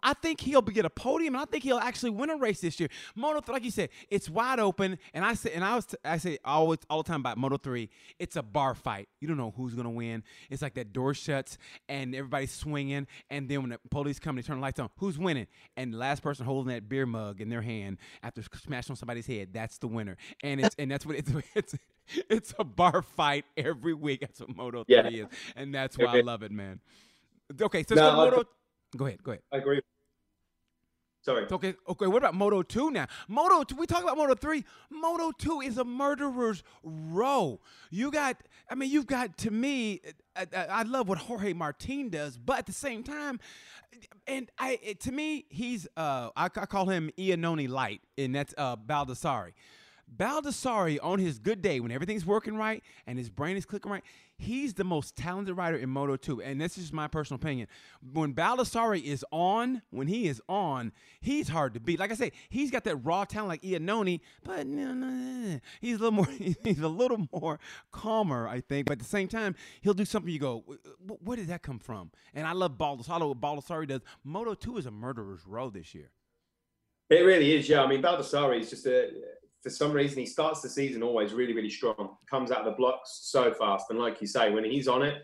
I think he'll get a podium, and I think he'll actually win a race this year. Moto, like you said, it's wide open, and I say, and I was, I say always all the time about Moto three, it's a bar fight. You don't know who's gonna win. It's like that door shuts, and everybody's swinging, and then when the police come, and they turn the lights on. Who's winning? And the last person holding that beer mug in their hand after smashing on somebody's head, that's the winner. And it's and that's what it's it's. It's a bar fight every week. That's what Moto Yeah. three is, and that's why I love it, man. Okay, so No, let's go I- to Moto. Go ahead. Go ahead. I agree. Sorry. Okay, okay. What about Moto Two now? Moto Two. We talk about Moto Three. Moto Two is a murderer's row. You got. I mean, you've got. To me, I, I, I love what Jorge Martin does, but at the same time, and I it, to me, he's. Uh, I, I call him Iannone light, and that's uh Baldassarri. Baldassarri on his good day when everything's working right and his brain is clicking right, he's the most talented rider in Moto 2. And this is my personal opinion. When Baldassarri is on, when he is on, he's hard to beat. Like I say, he's got that raw talent like Iannone, but he's a little more he's a little more calmer, I think. But at the same time, he'll do something you go, "Wh- wh- where did that come from? And I love Baldassarri. I love what Baldassarri does. Moto 2 is a murderer's row this year. It really is, yeah. I mean, Baldassarri is just a, for some reason, he starts the season always really, really strong. Comes out of the blocks so fast. And like you say, when he's on it,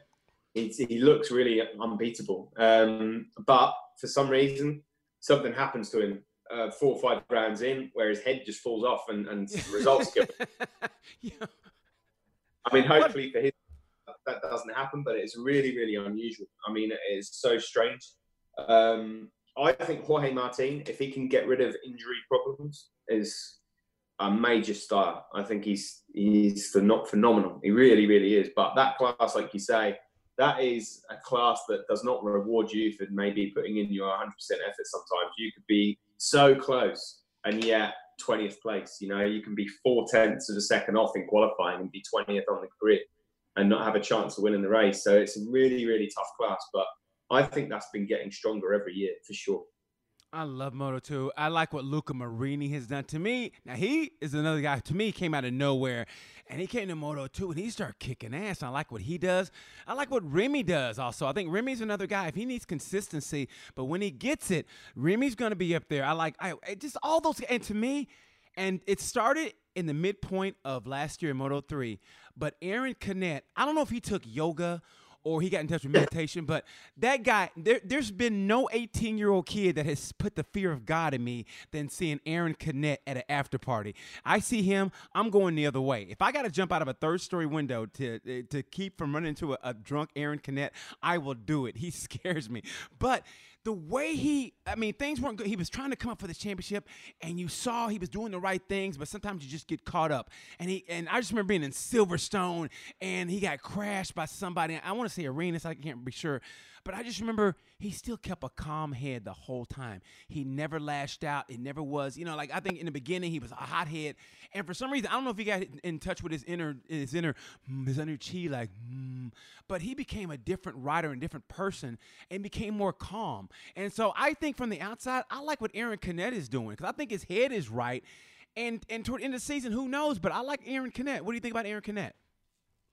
he, he looks really unbeatable. Um, but for some reason, something happens to him uh, four or five rounds in where his head just falls off and, and results get. yeah. I mean, hopefully for him, that doesn't happen, but it's really, really unusual. I mean, it is so strange. Um, I think Jorge Martin, if he can get rid of injury problems, is a major star. I think he's he's not phenomenal. He really, really is. But that class, like you say, that is a class that does not reward you for maybe putting in your 100% effort. Sometimes you could be so close and yet 20th place. You know, you can be four tenths of a second off in qualifying and be 20th on the grid and not have a chance of winning the race. So it's a really, really tough class. But I think that's been getting stronger every year for sure. I love Moto 2. I like what Luca Marini has done to me. Now he is another guy to me came out of nowhere and he came to Moto 2 and he started kicking ass. I like what he does. I like what Remy does also. I think Remy's another guy if he needs consistency, but when he gets it, Remy's going to be up there. I like I just all those and to me and it started in the midpoint of last year in Moto 3, but Aaron Canet, I don't know if he took yoga or he got in touch with meditation. But that guy, there, has been no 18 year old kid that has put the fear of God in me than seeing Aaron Canet at an after party. I see him, I'm going the other way. If I got to jump out of a third story window to eh, to keep from running into a, a drunk Aaron Canet, I will do it. He scares me. But the way he, I mean, things weren't good. He was trying to come up for the championship, and you saw he was doing the right things, but sometimes you just get caught up. And he, and I just remember being in Silverstone, and he got crashed by somebody. I want to say Arenas, I can't be sure, but I just remember he still kept a calm head the whole time. He never lashed out. It never was, you know, like I think in the beginning he was a hothead, and for some reason I don't know if he got in touch with his inner, his inner, mm, his inner chi, like, mm, but he became a different writer and different person, and became more calm. And so I think from the outside, I like what Aaron Canet is doing because I think his head is right. And and toward end of the season, who knows? But I like Aaron Canet. What do you think about Aaron Canet?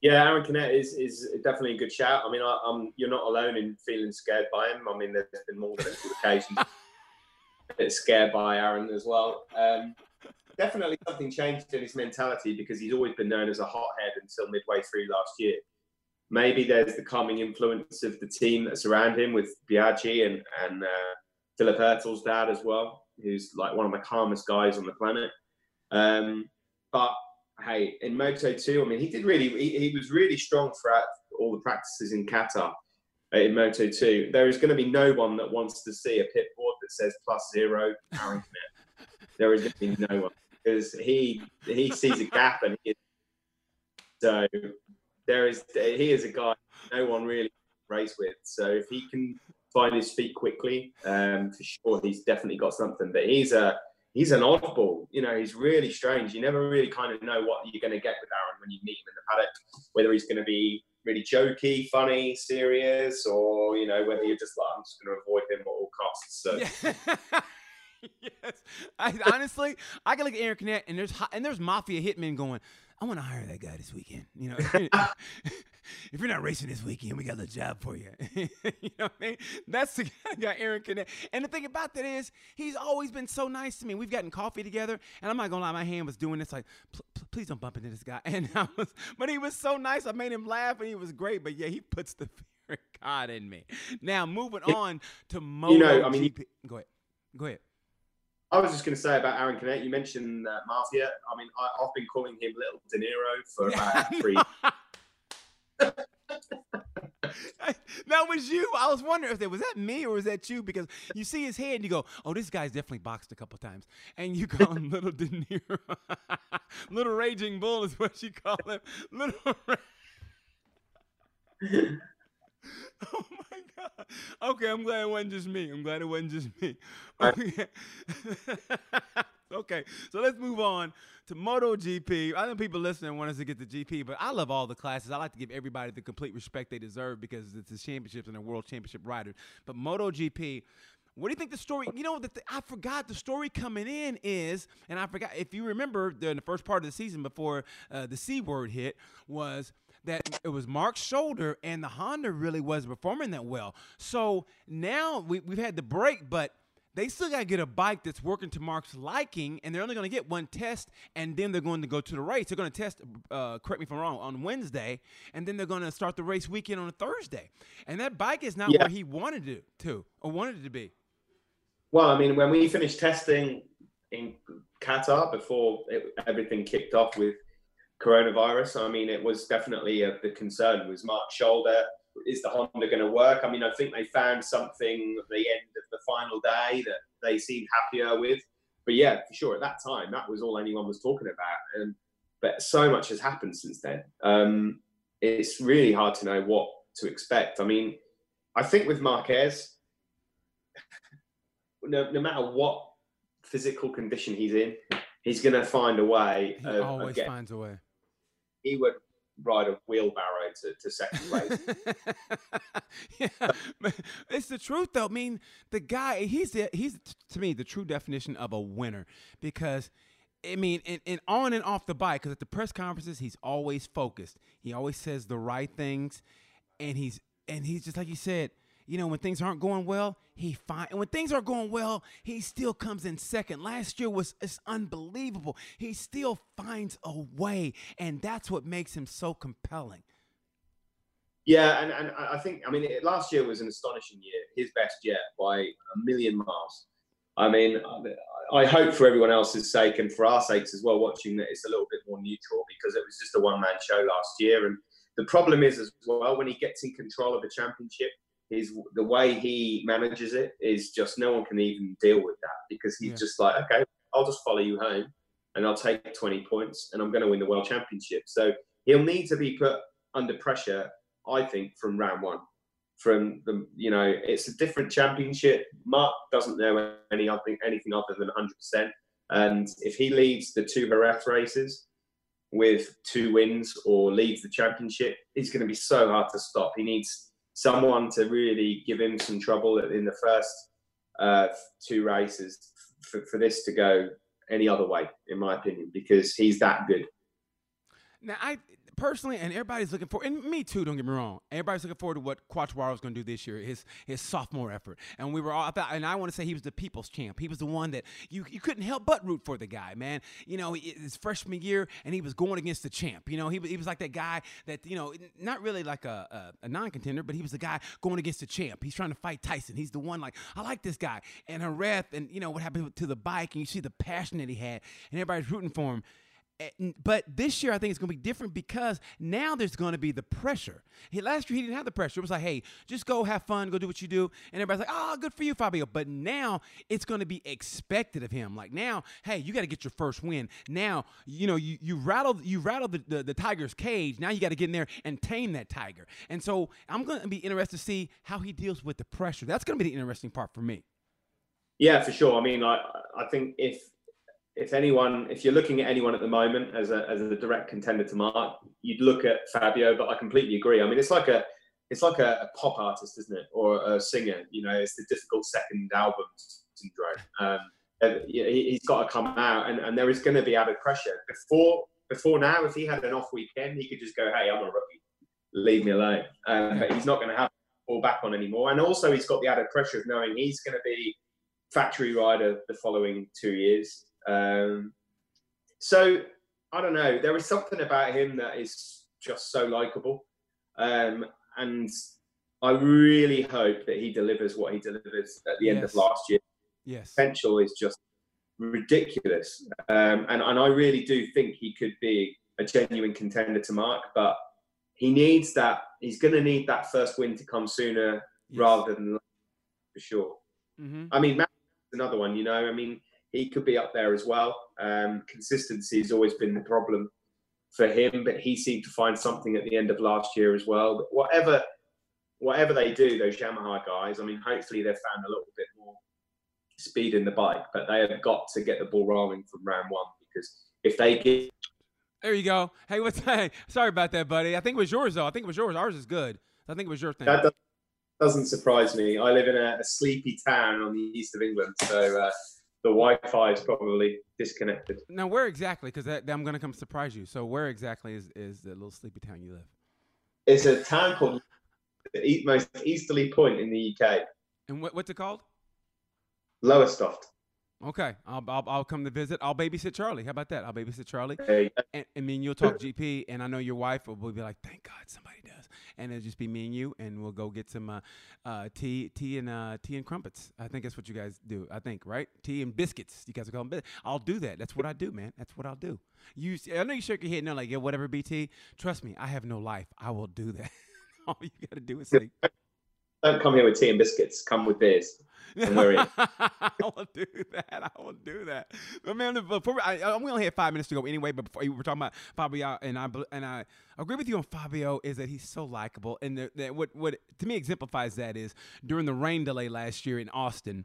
Yeah, Aaron Canet is is definitely a good shout. I mean, I, am you're not alone in feeling scared by him. I mean, there's been more than a few occasions bit scared by Aaron as well. Um, definitely something changed in his mentality because he's always been known as a hothead until midway through last year. Maybe there's the calming influence of the team that's around him with Biaggi and and uh, Philipp Öttl's dad as well, who's like one of the calmest guys on the planet. Um, but hey, in Moto 2, I mean, he did really, he, he was really strong throughout all the practices in Qatar uh, in Moto 2. There is going to be no one that wants to see a pit board that says plus zero Aaron there is going to be no one because he he sees a gap and he is, so there is he is a guy no one really race with. So if he can find his feet quickly, um, for sure he's definitely got something. But he's a he's an oddball. You know, he's really strange. You never really kind of know what you're going to get with Aaron when you meet him in the paddock. Whether he's going to be really jokey, funny, serious, or you know, whether you're just like, I'm just going to avoid him at all costs. So. Yes, I, honestly, I can look at Aaron Canet and there's and there's mafia hitmen going. I want to hire that guy this weekend. You know, if you're not racing this weekend, we got a job for you. you know what I mean? That's the guy, Aaron Canet. And the thing about that is, he's always been so nice to me. We've gotten coffee together, and I'm not gonna lie, my hand was doing this like, please don't bump into this guy. And I was, but he was so nice. I made him laugh, and he was great. But yeah, he puts the fear of God in me. Now moving on to Moto you know, I mean, GP. Go ahead. Go ahead. I was just going to say about Aaron Canet. You mentioned uh, Mafia. I mean, I, have been calling him Little De Niro for about three. that was you. I was wondering if that was that me or was that you because you see his head and you go, "Oh, this guy's definitely boxed a couple times," and you call him Little De Niro, Little Raging Bull is what you call him, Little. oh my god. Okay, I'm glad it wasn't just me. I'm glad it wasn't just me. Okay. okay, so let's move on to MotoGP. I know people listening want us to get the GP, but I love all the classes. I like to give everybody the complete respect they deserve because it's the championships and the world championship riders. But MotoGP, what do you think the story? You know, the, I forgot the story coming in is, and I forgot if you remember in the first part of the season before uh, the C word hit was that it was Mark's shoulder and the Honda really wasn't performing that well. So now we, we've had the break, but they still got to get a bike that's working to Mark's liking, and they're only going to get one test, and then they're going to go to the race. They're going to test, uh, correct me if I'm wrong, on Wednesday, and then they're going to start the race weekend on a Thursday. And that bike is not yeah. where he wanted it to or wanted it to be. Well, I mean, when we finished testing in Qatar before it, everything kicked off with coronavirus. I mean, it was definitely a, the concern was Marc's shoulder. Is the Honda going to work? I mean, I think they found something at the end of the final day that they seemed happier with. But yeah, for sure, at that time, that was all anyone was talking about. And but so much has happened since then. Um, it's really hard to know what to expect. I mean, I think with Marquez, no, no matter what physical condition he's in, he's going to find a way. He of, always of finds a way he would ride a wheelbarrow to, to second place. yeah, it's the truth though. I mean, the guy he's the, he's to me the true definition of a winner because. I mean, and, and on and off the bike, because at the press conferences, he's always focused. He always says the right things, and he's and he's just like you said, you know, when things aren't going well, he find and when things are going well, he still comes in second. Last year was it's unbelievable. He still finds a way, and that's what makes him so compelling. Yeah, and, and I think I mean last year was an astonishing year, his best yet by a million miles. I mean, I hope for everyone else's sake and for our sakes as well, watching that it's a little bit more neutral because it was just a one man show last year. And the problem is as well when he gets in control of the championship, is the way he manages it is just no one can even deal with that because he's yeah. just like, okay, I'll just follow you home and I'll take 20 points and I'm going to win the world championship. So he'll need to be put under pressure, I think, from round one. From the, you know, it's a different championship. Mark doesn't know any other, anything other than 100%. And if he leads the two Jerez races with two wins or leads the championship, he's going to be so hard to stop. He needs someone to really give him some trouble in the first uh, two races for, for this to go any other way, in my opinion, because he's that good. Now, I personally, and everybody's looking for, and me too. Don't get me wrong. Everybody's looking forward to what Quartararo is going to do this year, his his sophomore effort. And we were all and I want to say he was the people's champ. He was the one that you you couldn't help but root for the guy, man. You know, his freshman year, and he was going against the champ. You know, he he was like that guy that you know, not really like a a, a non contender, but he was the guy going against the champ. He's trying to fight Tyson. He's the one like I like this guy. And Jerez, and you know what happened to the bike, and you see the passion that he had, and everybody's rooting for him. Eh, but this year, I think it's going to be different because now there's going to be the pressure. He, last year, he didn't have the pressure. It was like, hey, just go have fun, go do what you do. And everybody's like, oh, good for you, Fabio. But now it's going to be expected of him. Like now, hey, you got to get your first win. Now, you know, you, you rattled you rattled the, the, the tiger's cage. Now you got to get in there and tame that tiger. And so I'm going to be interested to see how he deals with the pressure. That's going to be the interesting part for me. Yeah, for sure. I mean, I I think if if anyone, if you're looking at anyone at the moment as a as a direct contender to Mark, you'd look at Fabio. But I completely agree. I mean, it's like a it's like a, a pop artist, isn't it, or a singer? You know, it's the difficult second album syndrome. Um, he's got to come out, and, and there is going to be added pressure. Before before now, if he had an off weekend, he could just go, "Hey, I'm a rookie, leave me alone." Um, but he's not going to have to fall back on anymore. And also, he's got the added pressure of knowing he's going to be factory rider the following two years. Um, so I don't know. There is something about him that is just so likable, um, and I really hope that he delivers what he delivered at the end yes. of last year. Yes, potential is just ridiculous, um, and and I really do think he could be a genuine contender to Mark, but he needs that. He's going to need that first win to come sooner yes. rather than for sure. Mm-hmm. I mean, Matt another one. You know, I mean, he could be up there as well. Um, consistency has always been the problem for him, but he seemed to find something at the end of last year as well. But whatever, whatever they do, those Yamaha guys, I mean, hopefully they've found a little bit more speed in the bike, but they have got to get the ball rolling from round one because if they get there you go. Hey, what's hey, sorry about that, buddy. I think it was yours though. I think it was yours. Ours is good. I think it was your thing. That doesn't surprise me. I live in a, a sleepy town on the east of England, so uh, the Wi-Fi is probably disconnected. Now, where exactly? Because I'm going to come surprise you. So, where exactly is is the little sleepy town you live? It's a town called the most easterly point in the UK. And what, what's it called? Lowestoft. Okay, I'll, I'll, I'll come to visit. I'll babysit Charlie. How about that? I'll babysit Charlie. Hey. And, and me and you'll talk GP, and I know your wife will be like, "Thank God somebody does." And it'll just be me and you, and we'll go get some uh, uh, tea, tea and uh, tea and crumpets. I think that's what you guys do. I think right, tea and biscuits. You guys are calling them. I'll do that. That's what I do, man. That's what I'll do. You, I know you shake your head no, like yeah, whatever. BT, trust me, I have no life. I will do that. All you got to do is sleep. Don't come here with tea and biscuits. Come with beers. I won't do that. I won't do that. But man, before I, I, we only had five minutes to go anyway. But before we were talking about Fabio, and I and I agree with you on Fabio is that he's so likable, and that what what to me exemplifies that is during the rain delay last year in Austin.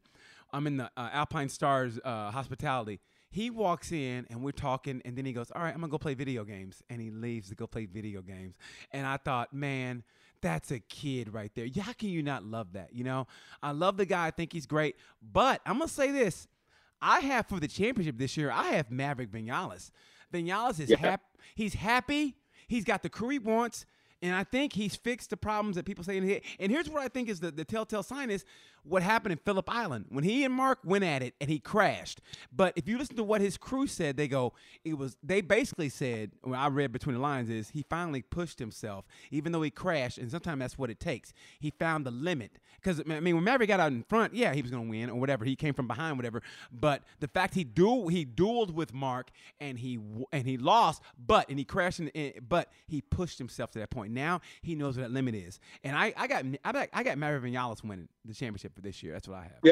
I'm in the uh, Alpinestars uh, hospitality. He walks in and we're talking, and then he goes, "All right, I'm gonna go play video games," and he leaves to go play video games. And I thought, man, that's a kid right there. How can you not love that? You know, I love the guy. I think he's great. But I'm gonna say this: I have for the championship this year. I have Maverick Vinales. Vinales is Yeah. happy. He's happy. He's got the crew he wants. And I think he's fixed the problems that people say in his And here's what I think is the, the telltale sign is what happened in Phillip Island when he and Mark went at it and he crashed. But if you listen to what his crew said, they go, it was they basically said, what I read between the lines is he finally pushed himself, even though he crashed, and sometimes that's what it takes. He found the limit. Because I mean when Maverick got out in front, yeah, he was gonna win or whatever. He came from behind, whatever. But the fact he duel he dueled with Mark and he and he lost, but and he crashed in, in but he pushed himself to that point. Now he knows what that limit is. And I, I got I got I got Maverick Vinales winning the championship for this year. That's what I have. Yeah.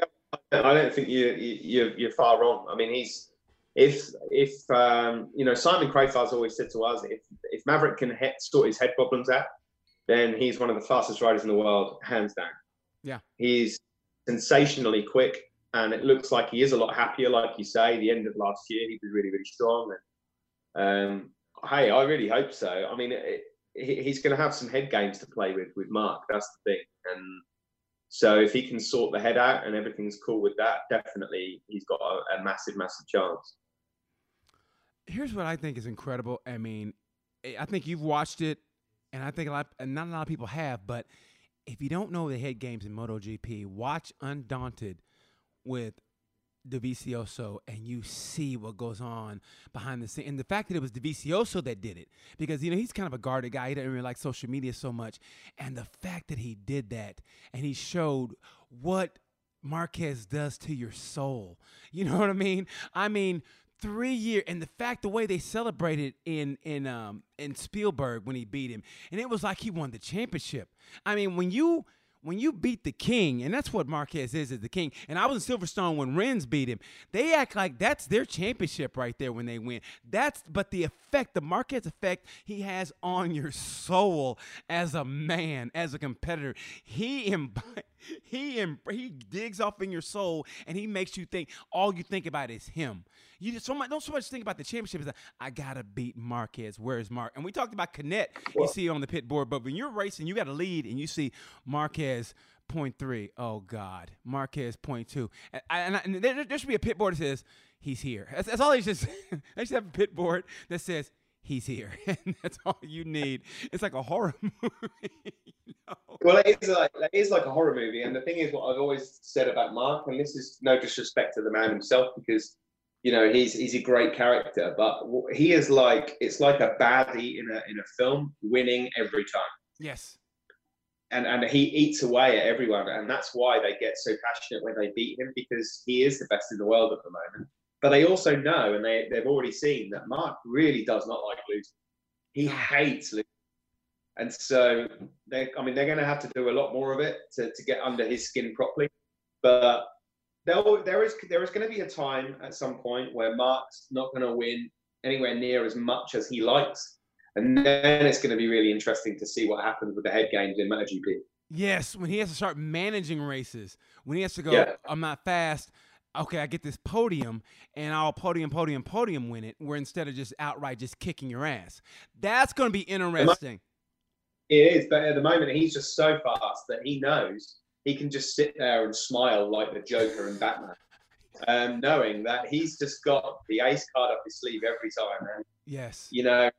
I don't think you, you you're, you're far wrong. I mean, he's if if um, you know Simon Crafar's always said to us, if if Maverick can he- sort his head problems out, then he's one of the fastest riders in the world, hands down. Yeah. he's sensationally quick, and it looks like he is a lot happier. Like you say, the end of last year, he was really really strong. And um, hey, I really hope so. I mean, it, he- he's going to have some head games to play with with Mark. That's the thing, and so if he can sort the head out and everything's cool with that, definitely he's got a, a massive, massive chance. Here's what I think is incredible. I mean, I I think you've watched it, and I think a lot, and not a lot of people have. But if you don't know the head games in MotoGP, watch Undaunted with Dovizioso, and you see what goes on behind the scene. And the fact that it was Dovizioso that did it, because you know he's kind of a guarded guy. He doesn't really like social media so much, and the fact that he did that, and he showed what Marquez does to your soul. You know what I mean? I mean, three year and the fact the way they celebrated in in um in Spielberg when he beat him, and it was like he won the championship. I mean, when you when you beat the king, and that's what Marquez is, is the king. And I was in Silverstone when Rins beat him. They act like that's their championship right there when they win. That's but the effect, the Marquez effect he has on your soul as a man, as a competitor. He imbi- he em- he digs off in your soul and he makes you think all you think about is him. You just so much don't so much think about the championship. Is that I gotta beat Marquez. Where's Mark? And we talked about Canet. You see on the pit board, but when you're racing, you got a lead and you see Marquez point three. Oh God, Marquez point two. And, I- and, I- and there, there should be a pit board that says he's here. That's, that's all they just. they should have a pit board that says he's here, and that's all you need. It's like a horror movie. you know? Well, it is like it is like a horror movie, and the thing is, what I've always said about Mark, and this is no disrespect to the man himself, because you know he's he's a great character, but he is like it's like a baddie in a in a film, winning every time. Yes. and and he eats away at everyone, and that's why they get so passionate when they beat him because he is the best in the world at the moment. But they also know, and they they've already seen that Mark really does not like losing. He hates losing, and so they, I mean, they're going to have to do a lot more of it to, to get under his skin properly. But there there is there is going to be a time at some point where Mark's not going to win anywhere near as much as he likes. And then it's going to be really interesting to see what happens with the head games in MotoGP. Yes, when he has to start managing races, when he has to go, Yeah. I'm not fast. Okay, I get this podium, and I'll podium, podium, podium win it. Where instead of just outright just kicking your ass, that's going to be interesting. It is, but at the moment he's just so fast that he knows he can just sit there and smile like the Joker and Batman, um, knowing that he's just got the ace card up his sleeve every time. And Yes. you know,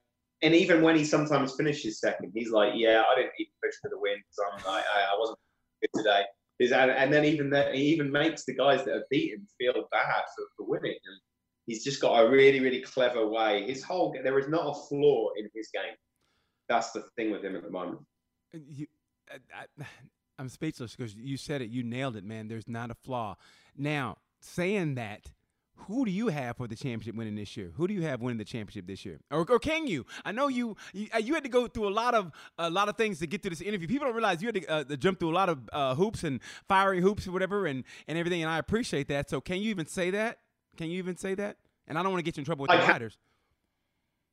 and even when he sometimes finishes second, he's like, "Yeah, I didn't even push for the win because I'm like, I, I wasn't good today." Is and, then even that he even makes the guys that have beat him feel bad for, for winning. And he's just got a really, really clever way. His whole there is not a flaw in his game. That's the thing with him at the moment. You, I, I'm speechless because you said it. You nailed it, man. There's not a flaw. Now, saying that, who do you have for the championship winning this year? Who do you have winning the championship this year? Or, or can you? I know you, you. uh, You had to go through a lot of a lot of things to get to this interview. People don't realize you had to, uh, to jump through a lot of uh, hoops and fiery hoops or whatever, and and everything. And I appreciate that. So, can you even say that? Can you even say that? And I don't want to get you in trouble with I the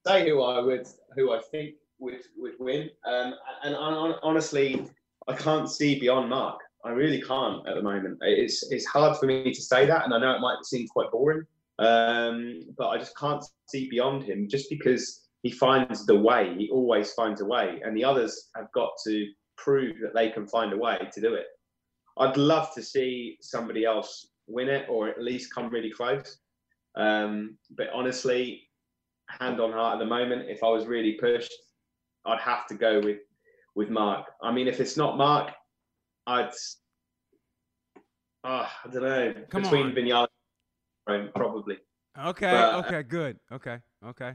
say who I would, who I think would would win. Um, and I, honestly, I can't see beyond Mark. I really can't at the moment. It's it's hard for me to say that, and I know it might seem quite boring. Um, but I just can't see beyond him just because he finds the way. He always finds a way, and the others have got to prove that they can find a way to do it. I'd love to see somebody else win it or at least come really close. Um, but honestly, hand on heart at the moment, if I was really pushed, I'd have to go with with Mark. I mean, if it's not Mark, I'd. Oh, ah, I don't know. Come Between on. Vinales, probably. Okay. But- uh, okay. Good. Okay. Okay.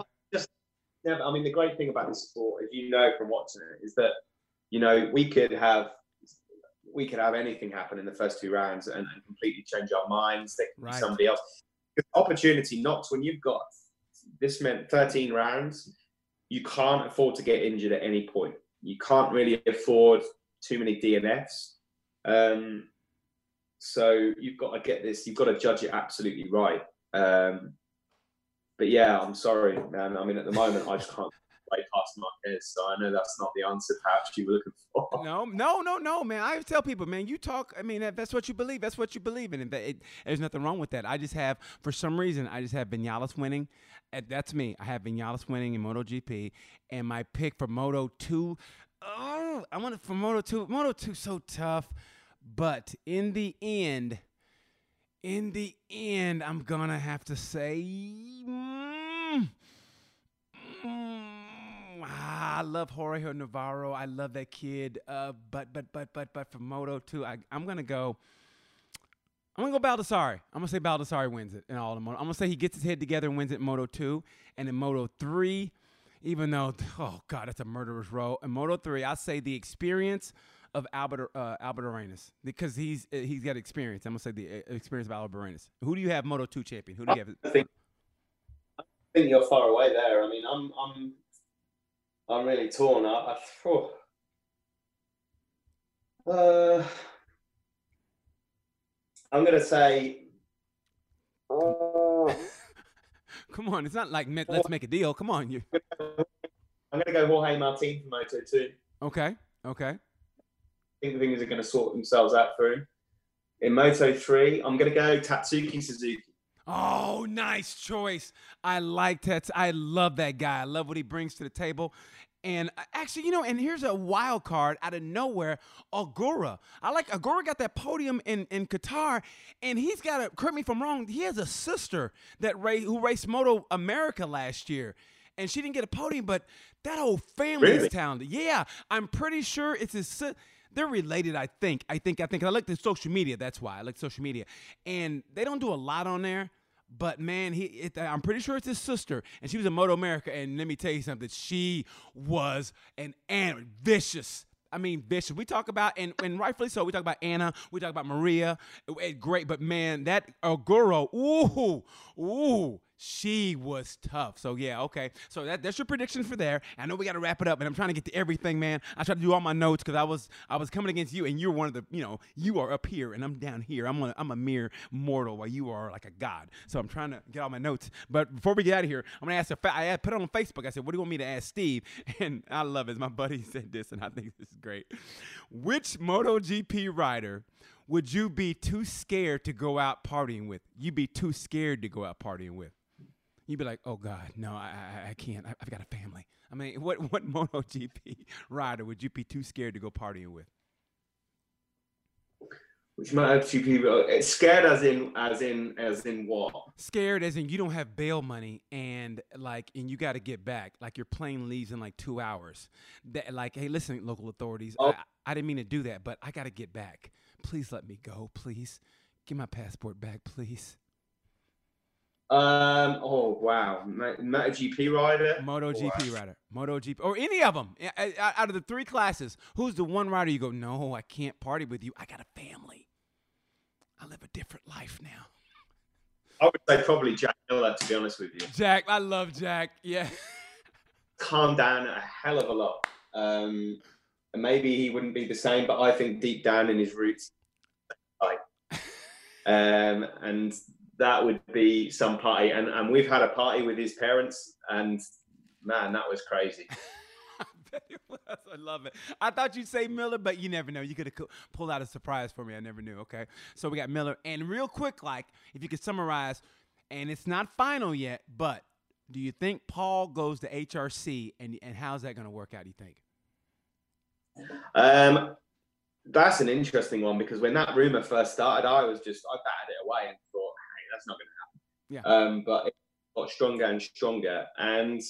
Yeah, but I mean, the great thing about this sport, if you know from watching it, is that you know we could have we could have anything happen in the first two rounds and, and completely change our minds. They could Right. be somebody else. Opportunity knocks when you've got this meant 13 rounds. You can't afford to get injured at any point. You can't really afford too many DNFs. Um, so you've got to get this. You've got to judge it absolutely right. Um, but yeah, I'm sorry, man. I mean, at the moment, I just can't way past Marquez. So I know that's not the answer perhaps you were looking for. No, no, no, no, man. I tell people, man, you talk. I mean, that's what you believe. That's what you believe in. And that- it, there's nothing wrong with that. I just have, for some reason, I just have Vinales winning. And that's me. I have Vinales winning in MotoGP, and my pick for Moto Two. Oh, I want it for Moto Two. Moto Two so tough, but in the end, in the end, I'm gonna have to say. mm, Mm, ah, I love Jorge Navarro. I love that kid. Uh, but but but but but for Moto too, I, I'm gonna go. I'm gonna go Baldassarri. I'm gonna say Baldassarri wins it in all the Moto. I'm gonna say he gets his head together and wins it in Moto two, and in Moto three, even though oh god, that's a murderer's row. In Moto three, I say the experience of Albert uh, Albert Arenas because he's uh, he's got experience. I'm gonna say the uh, experience of Albert Arenas. Who do you have Moto two champion? Who do you have? I think I think you're far away there. I mean, I'm I'm I'm really torn. I, I oh. uh, I'm gonna say. Oh, Come on, it's not like let's make a deal. Come on, you. I'm gonna go Jorge Martin for Moto two. Okay, okay. I think the things are going to sort themselves out for him. In Moto 3, I'm going to go Tatsuki Suzuki. Oh, nice choice. I like that. I love that guy. I love what he brings to the table. And uh, actually, you know, and here's a wild card out of nowhere, Ogura. I like Ogura got that podium in, in Qatar, and he's got a correct me if I'm wrong, he has a sister that ra- who raced Moto America last year. And she didn't get a podium, but that whole family Really? is talented. Yeah, I'm pretty sure it's his si- they're related, I think. I think I think I like the social media, that's why. I like social media. And they don't do a lot on there. But man, he it, I'm pretty sure it's his sister, and she was in Moto America. And let me tell you something, she was an and vicious. I mean, vicious. We talk about and and rightfully so. We talk about Anna. We talk about Maria. It- it- great, but man, that Ogura, ooh, ooh, she was tough. So yeah, okay. So that, that's your prediction for there. I know we got to wrap it up, and I'm trying to get to everything, man. I tried to do all my notes because I was I was coming against you, and you're one of the you know you are up here, and I'm down here. I'm a, I'm a mere mortal, while you are like a god. So I'm trying to get all my notes. But before we get out of here, I'm gonna ask. A fa- I put it on Facebook. I said, "What do you want me to ask Steve?" And I love it. My buddy said this, and I think this is great. Which MotoGP rider? Would you be too scared to go out partying with? You'd be too scared to go out partying with. You'd be like, oh God, no, I, I, I can't. I, I've got a family. I mean, what what MotoGP rider would you be too scared to go partying with? Which Moto GP? It's uh, scared as in as in as in what? Scared as in you don't have bail money and like and you got to get back. Like your plane leaves in like two hours. That like, hey, listen, local authorities, Oh. I, I didn't mean to do that, but I got to get back. Please let me go. Please, give my passport back, please. Um. Oh wow. Mo- MotoGP rider. Moto MotoGP rider, MotoGP, or any of them out of the three classes. Who's the one rider you go? No, I can't party with you. I got a family. I live a different life now. I would say probably Jack Miller. To be honest with you, Jack, I love Jack. Yeah. calm down a hell of a lot. Um. And maybe he wouldn't be the same, but I think deep down in his roots, like, um, and that would be some party. And and we've had a party with his parents, and man, that was crazy. I bet it was. I love it. I thought you'd say Miller, but you never know. You could have pulled out a surprise for me. I never knew. Okay. So we got Miller. And real quick, like, if you could summarize and it's not final yet, but do you think Pol goes to HRC, and and how's that going to work out? Do you think? Um, that's an interesting one because when that rumor first started, I was just I batted it away and that's not going to happen. Yeah. Um, but it got stronger and stronger, and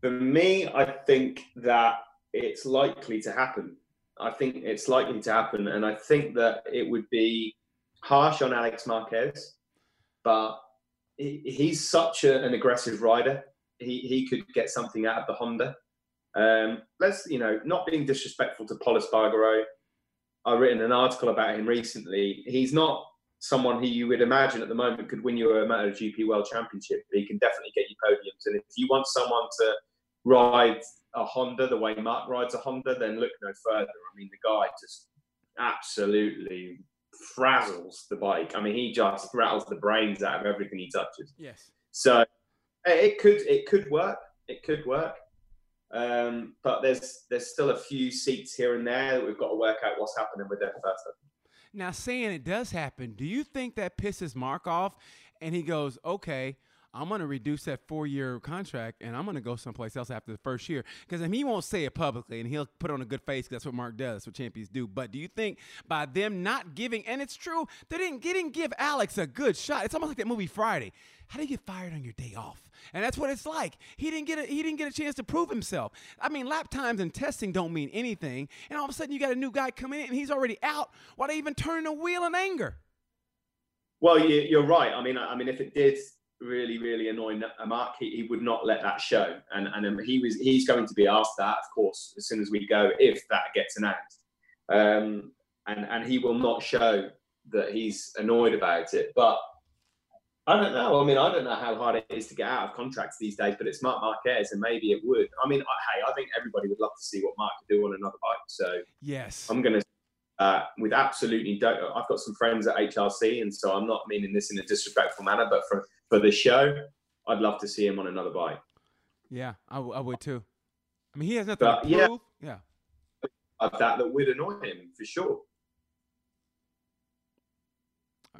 for me, I think that it's likely to happen. I think it's likely to happen, and I think that it would be harsh on Alex Marquez, but he's such a, an aggressive rider. He he could get something out of the Honda. Um, let's you know, not being disrespectful to Pol Espargaro. I've written an article about him recently. He's not someone who you would imagine at the moment could win you a MotoGP World Championship, but he can definitely get you podiums. And if you want someone to ride a Honda the way Mark rides a Honda, then look no further. I mean, the guy just absolutely frazzles the bike. I mean, he just rattles the brains out of everything he touches. Yes. So it could it could work. It could work. Um, but there's there's still a few seats here and there that we've got to work out what's happening with their first. Now, saying it does happen, do you think that pisses Marc off? And he goes, okay, I'm going to reduce that four year contract and I'm going to go someplace else after the first year. Because I mean, he won't say it publicly and he'll put on a good face because that's what Marc does, that's what champions do. But do you think by them not giving, and it's true, they didn't, they didn't give Alex a good shot. It's almost like that movie Friday. How do you get fired on your day off? And that's what it's like. He didn't get a, he didn't get a chance to prove himself. I mean, lap times and testing don't mean anything. And all of a sudden, you got a new guy coming in and he's already out. Why do they even turning the wheel in anger? Well, you, are right. I mean, I mean, if it did really, really annoy Marc. he, he would not let that show. And and um, he was he's going to be asked that, of course, as soon as we go, if that gets announced. Um, and and he will not show that he's annoyed about it. But I don't know. I mean, I don't know how hard it is to get out of contracts these days, but it's Marc Marquez, and maybe it would. I mean, hey, I think everybody would love to see what Marc could do on another bike. So yes, I'm going to. Uh, with absolutely, don't, I've got some friends at HRC, and so I'm not meaning this in a disrespectful manner, but for for the show, I'd love to see him on another bike. Yeah, I, w- I would too. I mean, he has nothing but, to prove. Yeah, yeah. Of that that would annoy him for sure.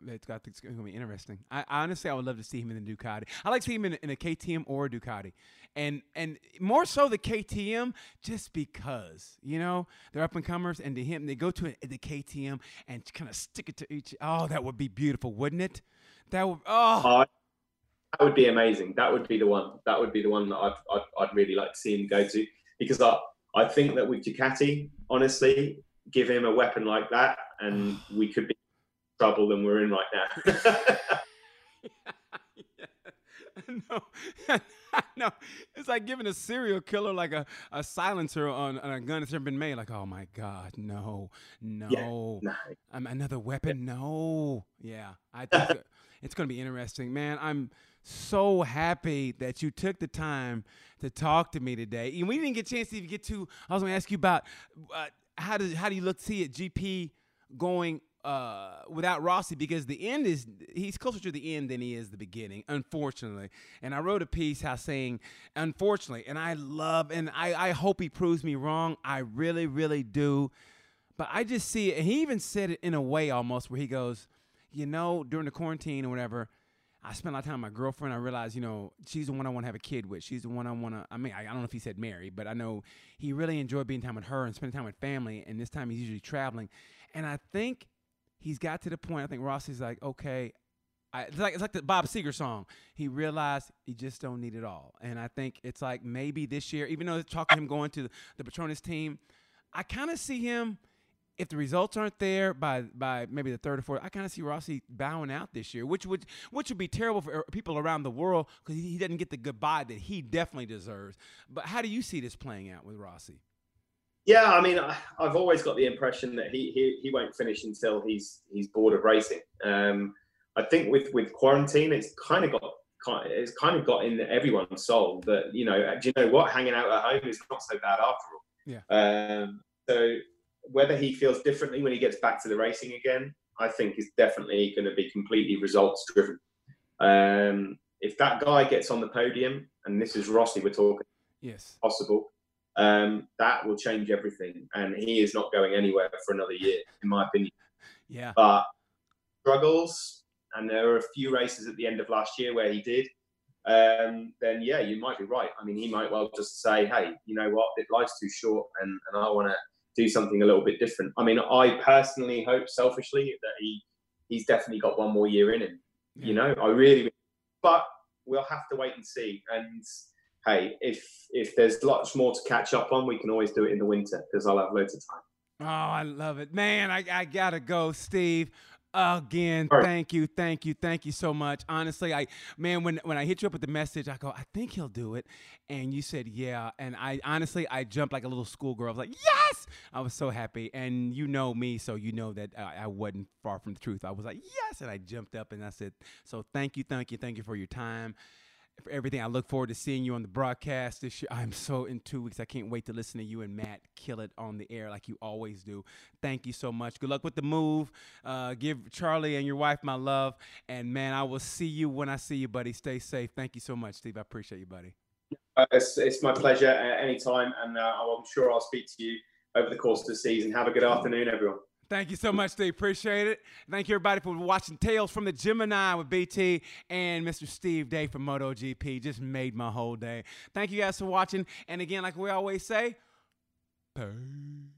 It's got it's going to be interesting. I, honestly, I would love to see him in the Ducati. I like to see him in, in a KTM or a Ducati, and and more so the KTM, just because you know they're up and comers, and to him they go to a, the KTM and kind of stick it to each. Oh, that would be beautiful, wouldn't it? That would. Oh. Uh, that would be amazing. That would be the one. That would be the one that I'd, I'd, I'd really like to see him go to because I I think that with Ducati, honestly, give him a weapon like that, and we could be trouble than we're in right now. no, no, it's like giving a serial killer like a, a silencer on, on, a gun that's never been made. Like, oh my God, no, no, yeah, no. Um, another weapon, no. Yeah, I think it's going to be interesting, man. I'm so happy that you took the time to talk to me today. And we didn't get a chance to even get to. I was going to ask you about uh, how does how do you look to see it GP going uh, without Rossi because the end is he's closer to the end than he is the beginning, unfortunately. And I wrote a piece how saying, unfortunately, and I love and I, I hope he proves me wrong. I really, really do. But I just see it, and he even said it in a way almost where he goes, you know, during the quarantine or whatever, I spent a lot of time with my girlfriend. I realized, you know, she's the one I want to have a kid with. She's the one I want to. I mean, I, I, don't know if he said marry, but I know he really enjoyed being time with her and spending time with family. And this time he's usually traveling. And I think he's got to the point. I think Rossi's like, okay, I, it's like it's like the Bob Seger song. He realized he just don't need it all, and I think it's like maybe this year, even though it's talking him going to the, the Petronas team, I kind of see him. If the results aren't there by by maybe the third or fourth, I kind of see Rossi bowing out this year, which would which would be terrible for uh, people around the world because he doesn't get the goodbye that he definitely deserves. But how do you see this playing out with Rossi? Yeah, I mean, I've always got the impression that he he, he won't finish until he's he's bored of racing. Um, I think with with quarantine, it's kind of got it's kind of got in everyone's soul that you know, do you know what? Hanging out at home is not so bad after all. Yeah. Um, so whether he feels differently when he gets back to the racing again, I think is definitely going to be completely results driven. Um, if that guy gets on the podium, and this is Rossi, we're talking, yes, possible um, that will change everything. And he is not going anywhere for another year, in my opinion. Yeah. But struggles, and there were a few races at the end of last year where he did, um, then yeah, you might be right. I mean, he might well just say, hey, you know what, life's too short, and, and I want to do something a little bit different. I mean, I personally hope selfishly that he he's definitely got one more year in him. You know, I really, but we'll have to wait and see. And hey, if if there's lots more to catch up on, we can always do it in the winter because I'll have loads of time. Oh, I love it, man! I, I gotta go, Steve. Again, right. thank you, thank you, thank you so much. Honestly, I man, when when I hit you up with the message, I go, I think he'll do it, and you said yeah, and I honestly I jumped like a little schoolgirl. I was like, yes! I was so happy, and you know me, so you know that I, I wasn't far from the truth. I was like, yes, and I jumped up and I said, so thank you, thank you, thank you for your time for everything. I look forward to seeing you on the broadcast this year. I'm so in two weeks. I can't wait to listen to you and Matt kill it on the air like you always do. Thank you so much. Good luck with the move. Uh, give Charlie and your wife my love. And man, I will see you when I see you, buddy. Stay safe. Thank you so much, Steve. I appreciate you, buddy. Uh, it's, it's, my pleasure at any time. And uh, I'm sure I'll speak to you over the course of the season. Have a good afternoon, everyone. Thank you so much, Steve. Appreciate it. Thank you, everybody, for watching Tales from the Gemini with BT and Mr. Steve Day from MotoGP. Just made my whole day. Thank you guys for watching. And again, like we always say, peace.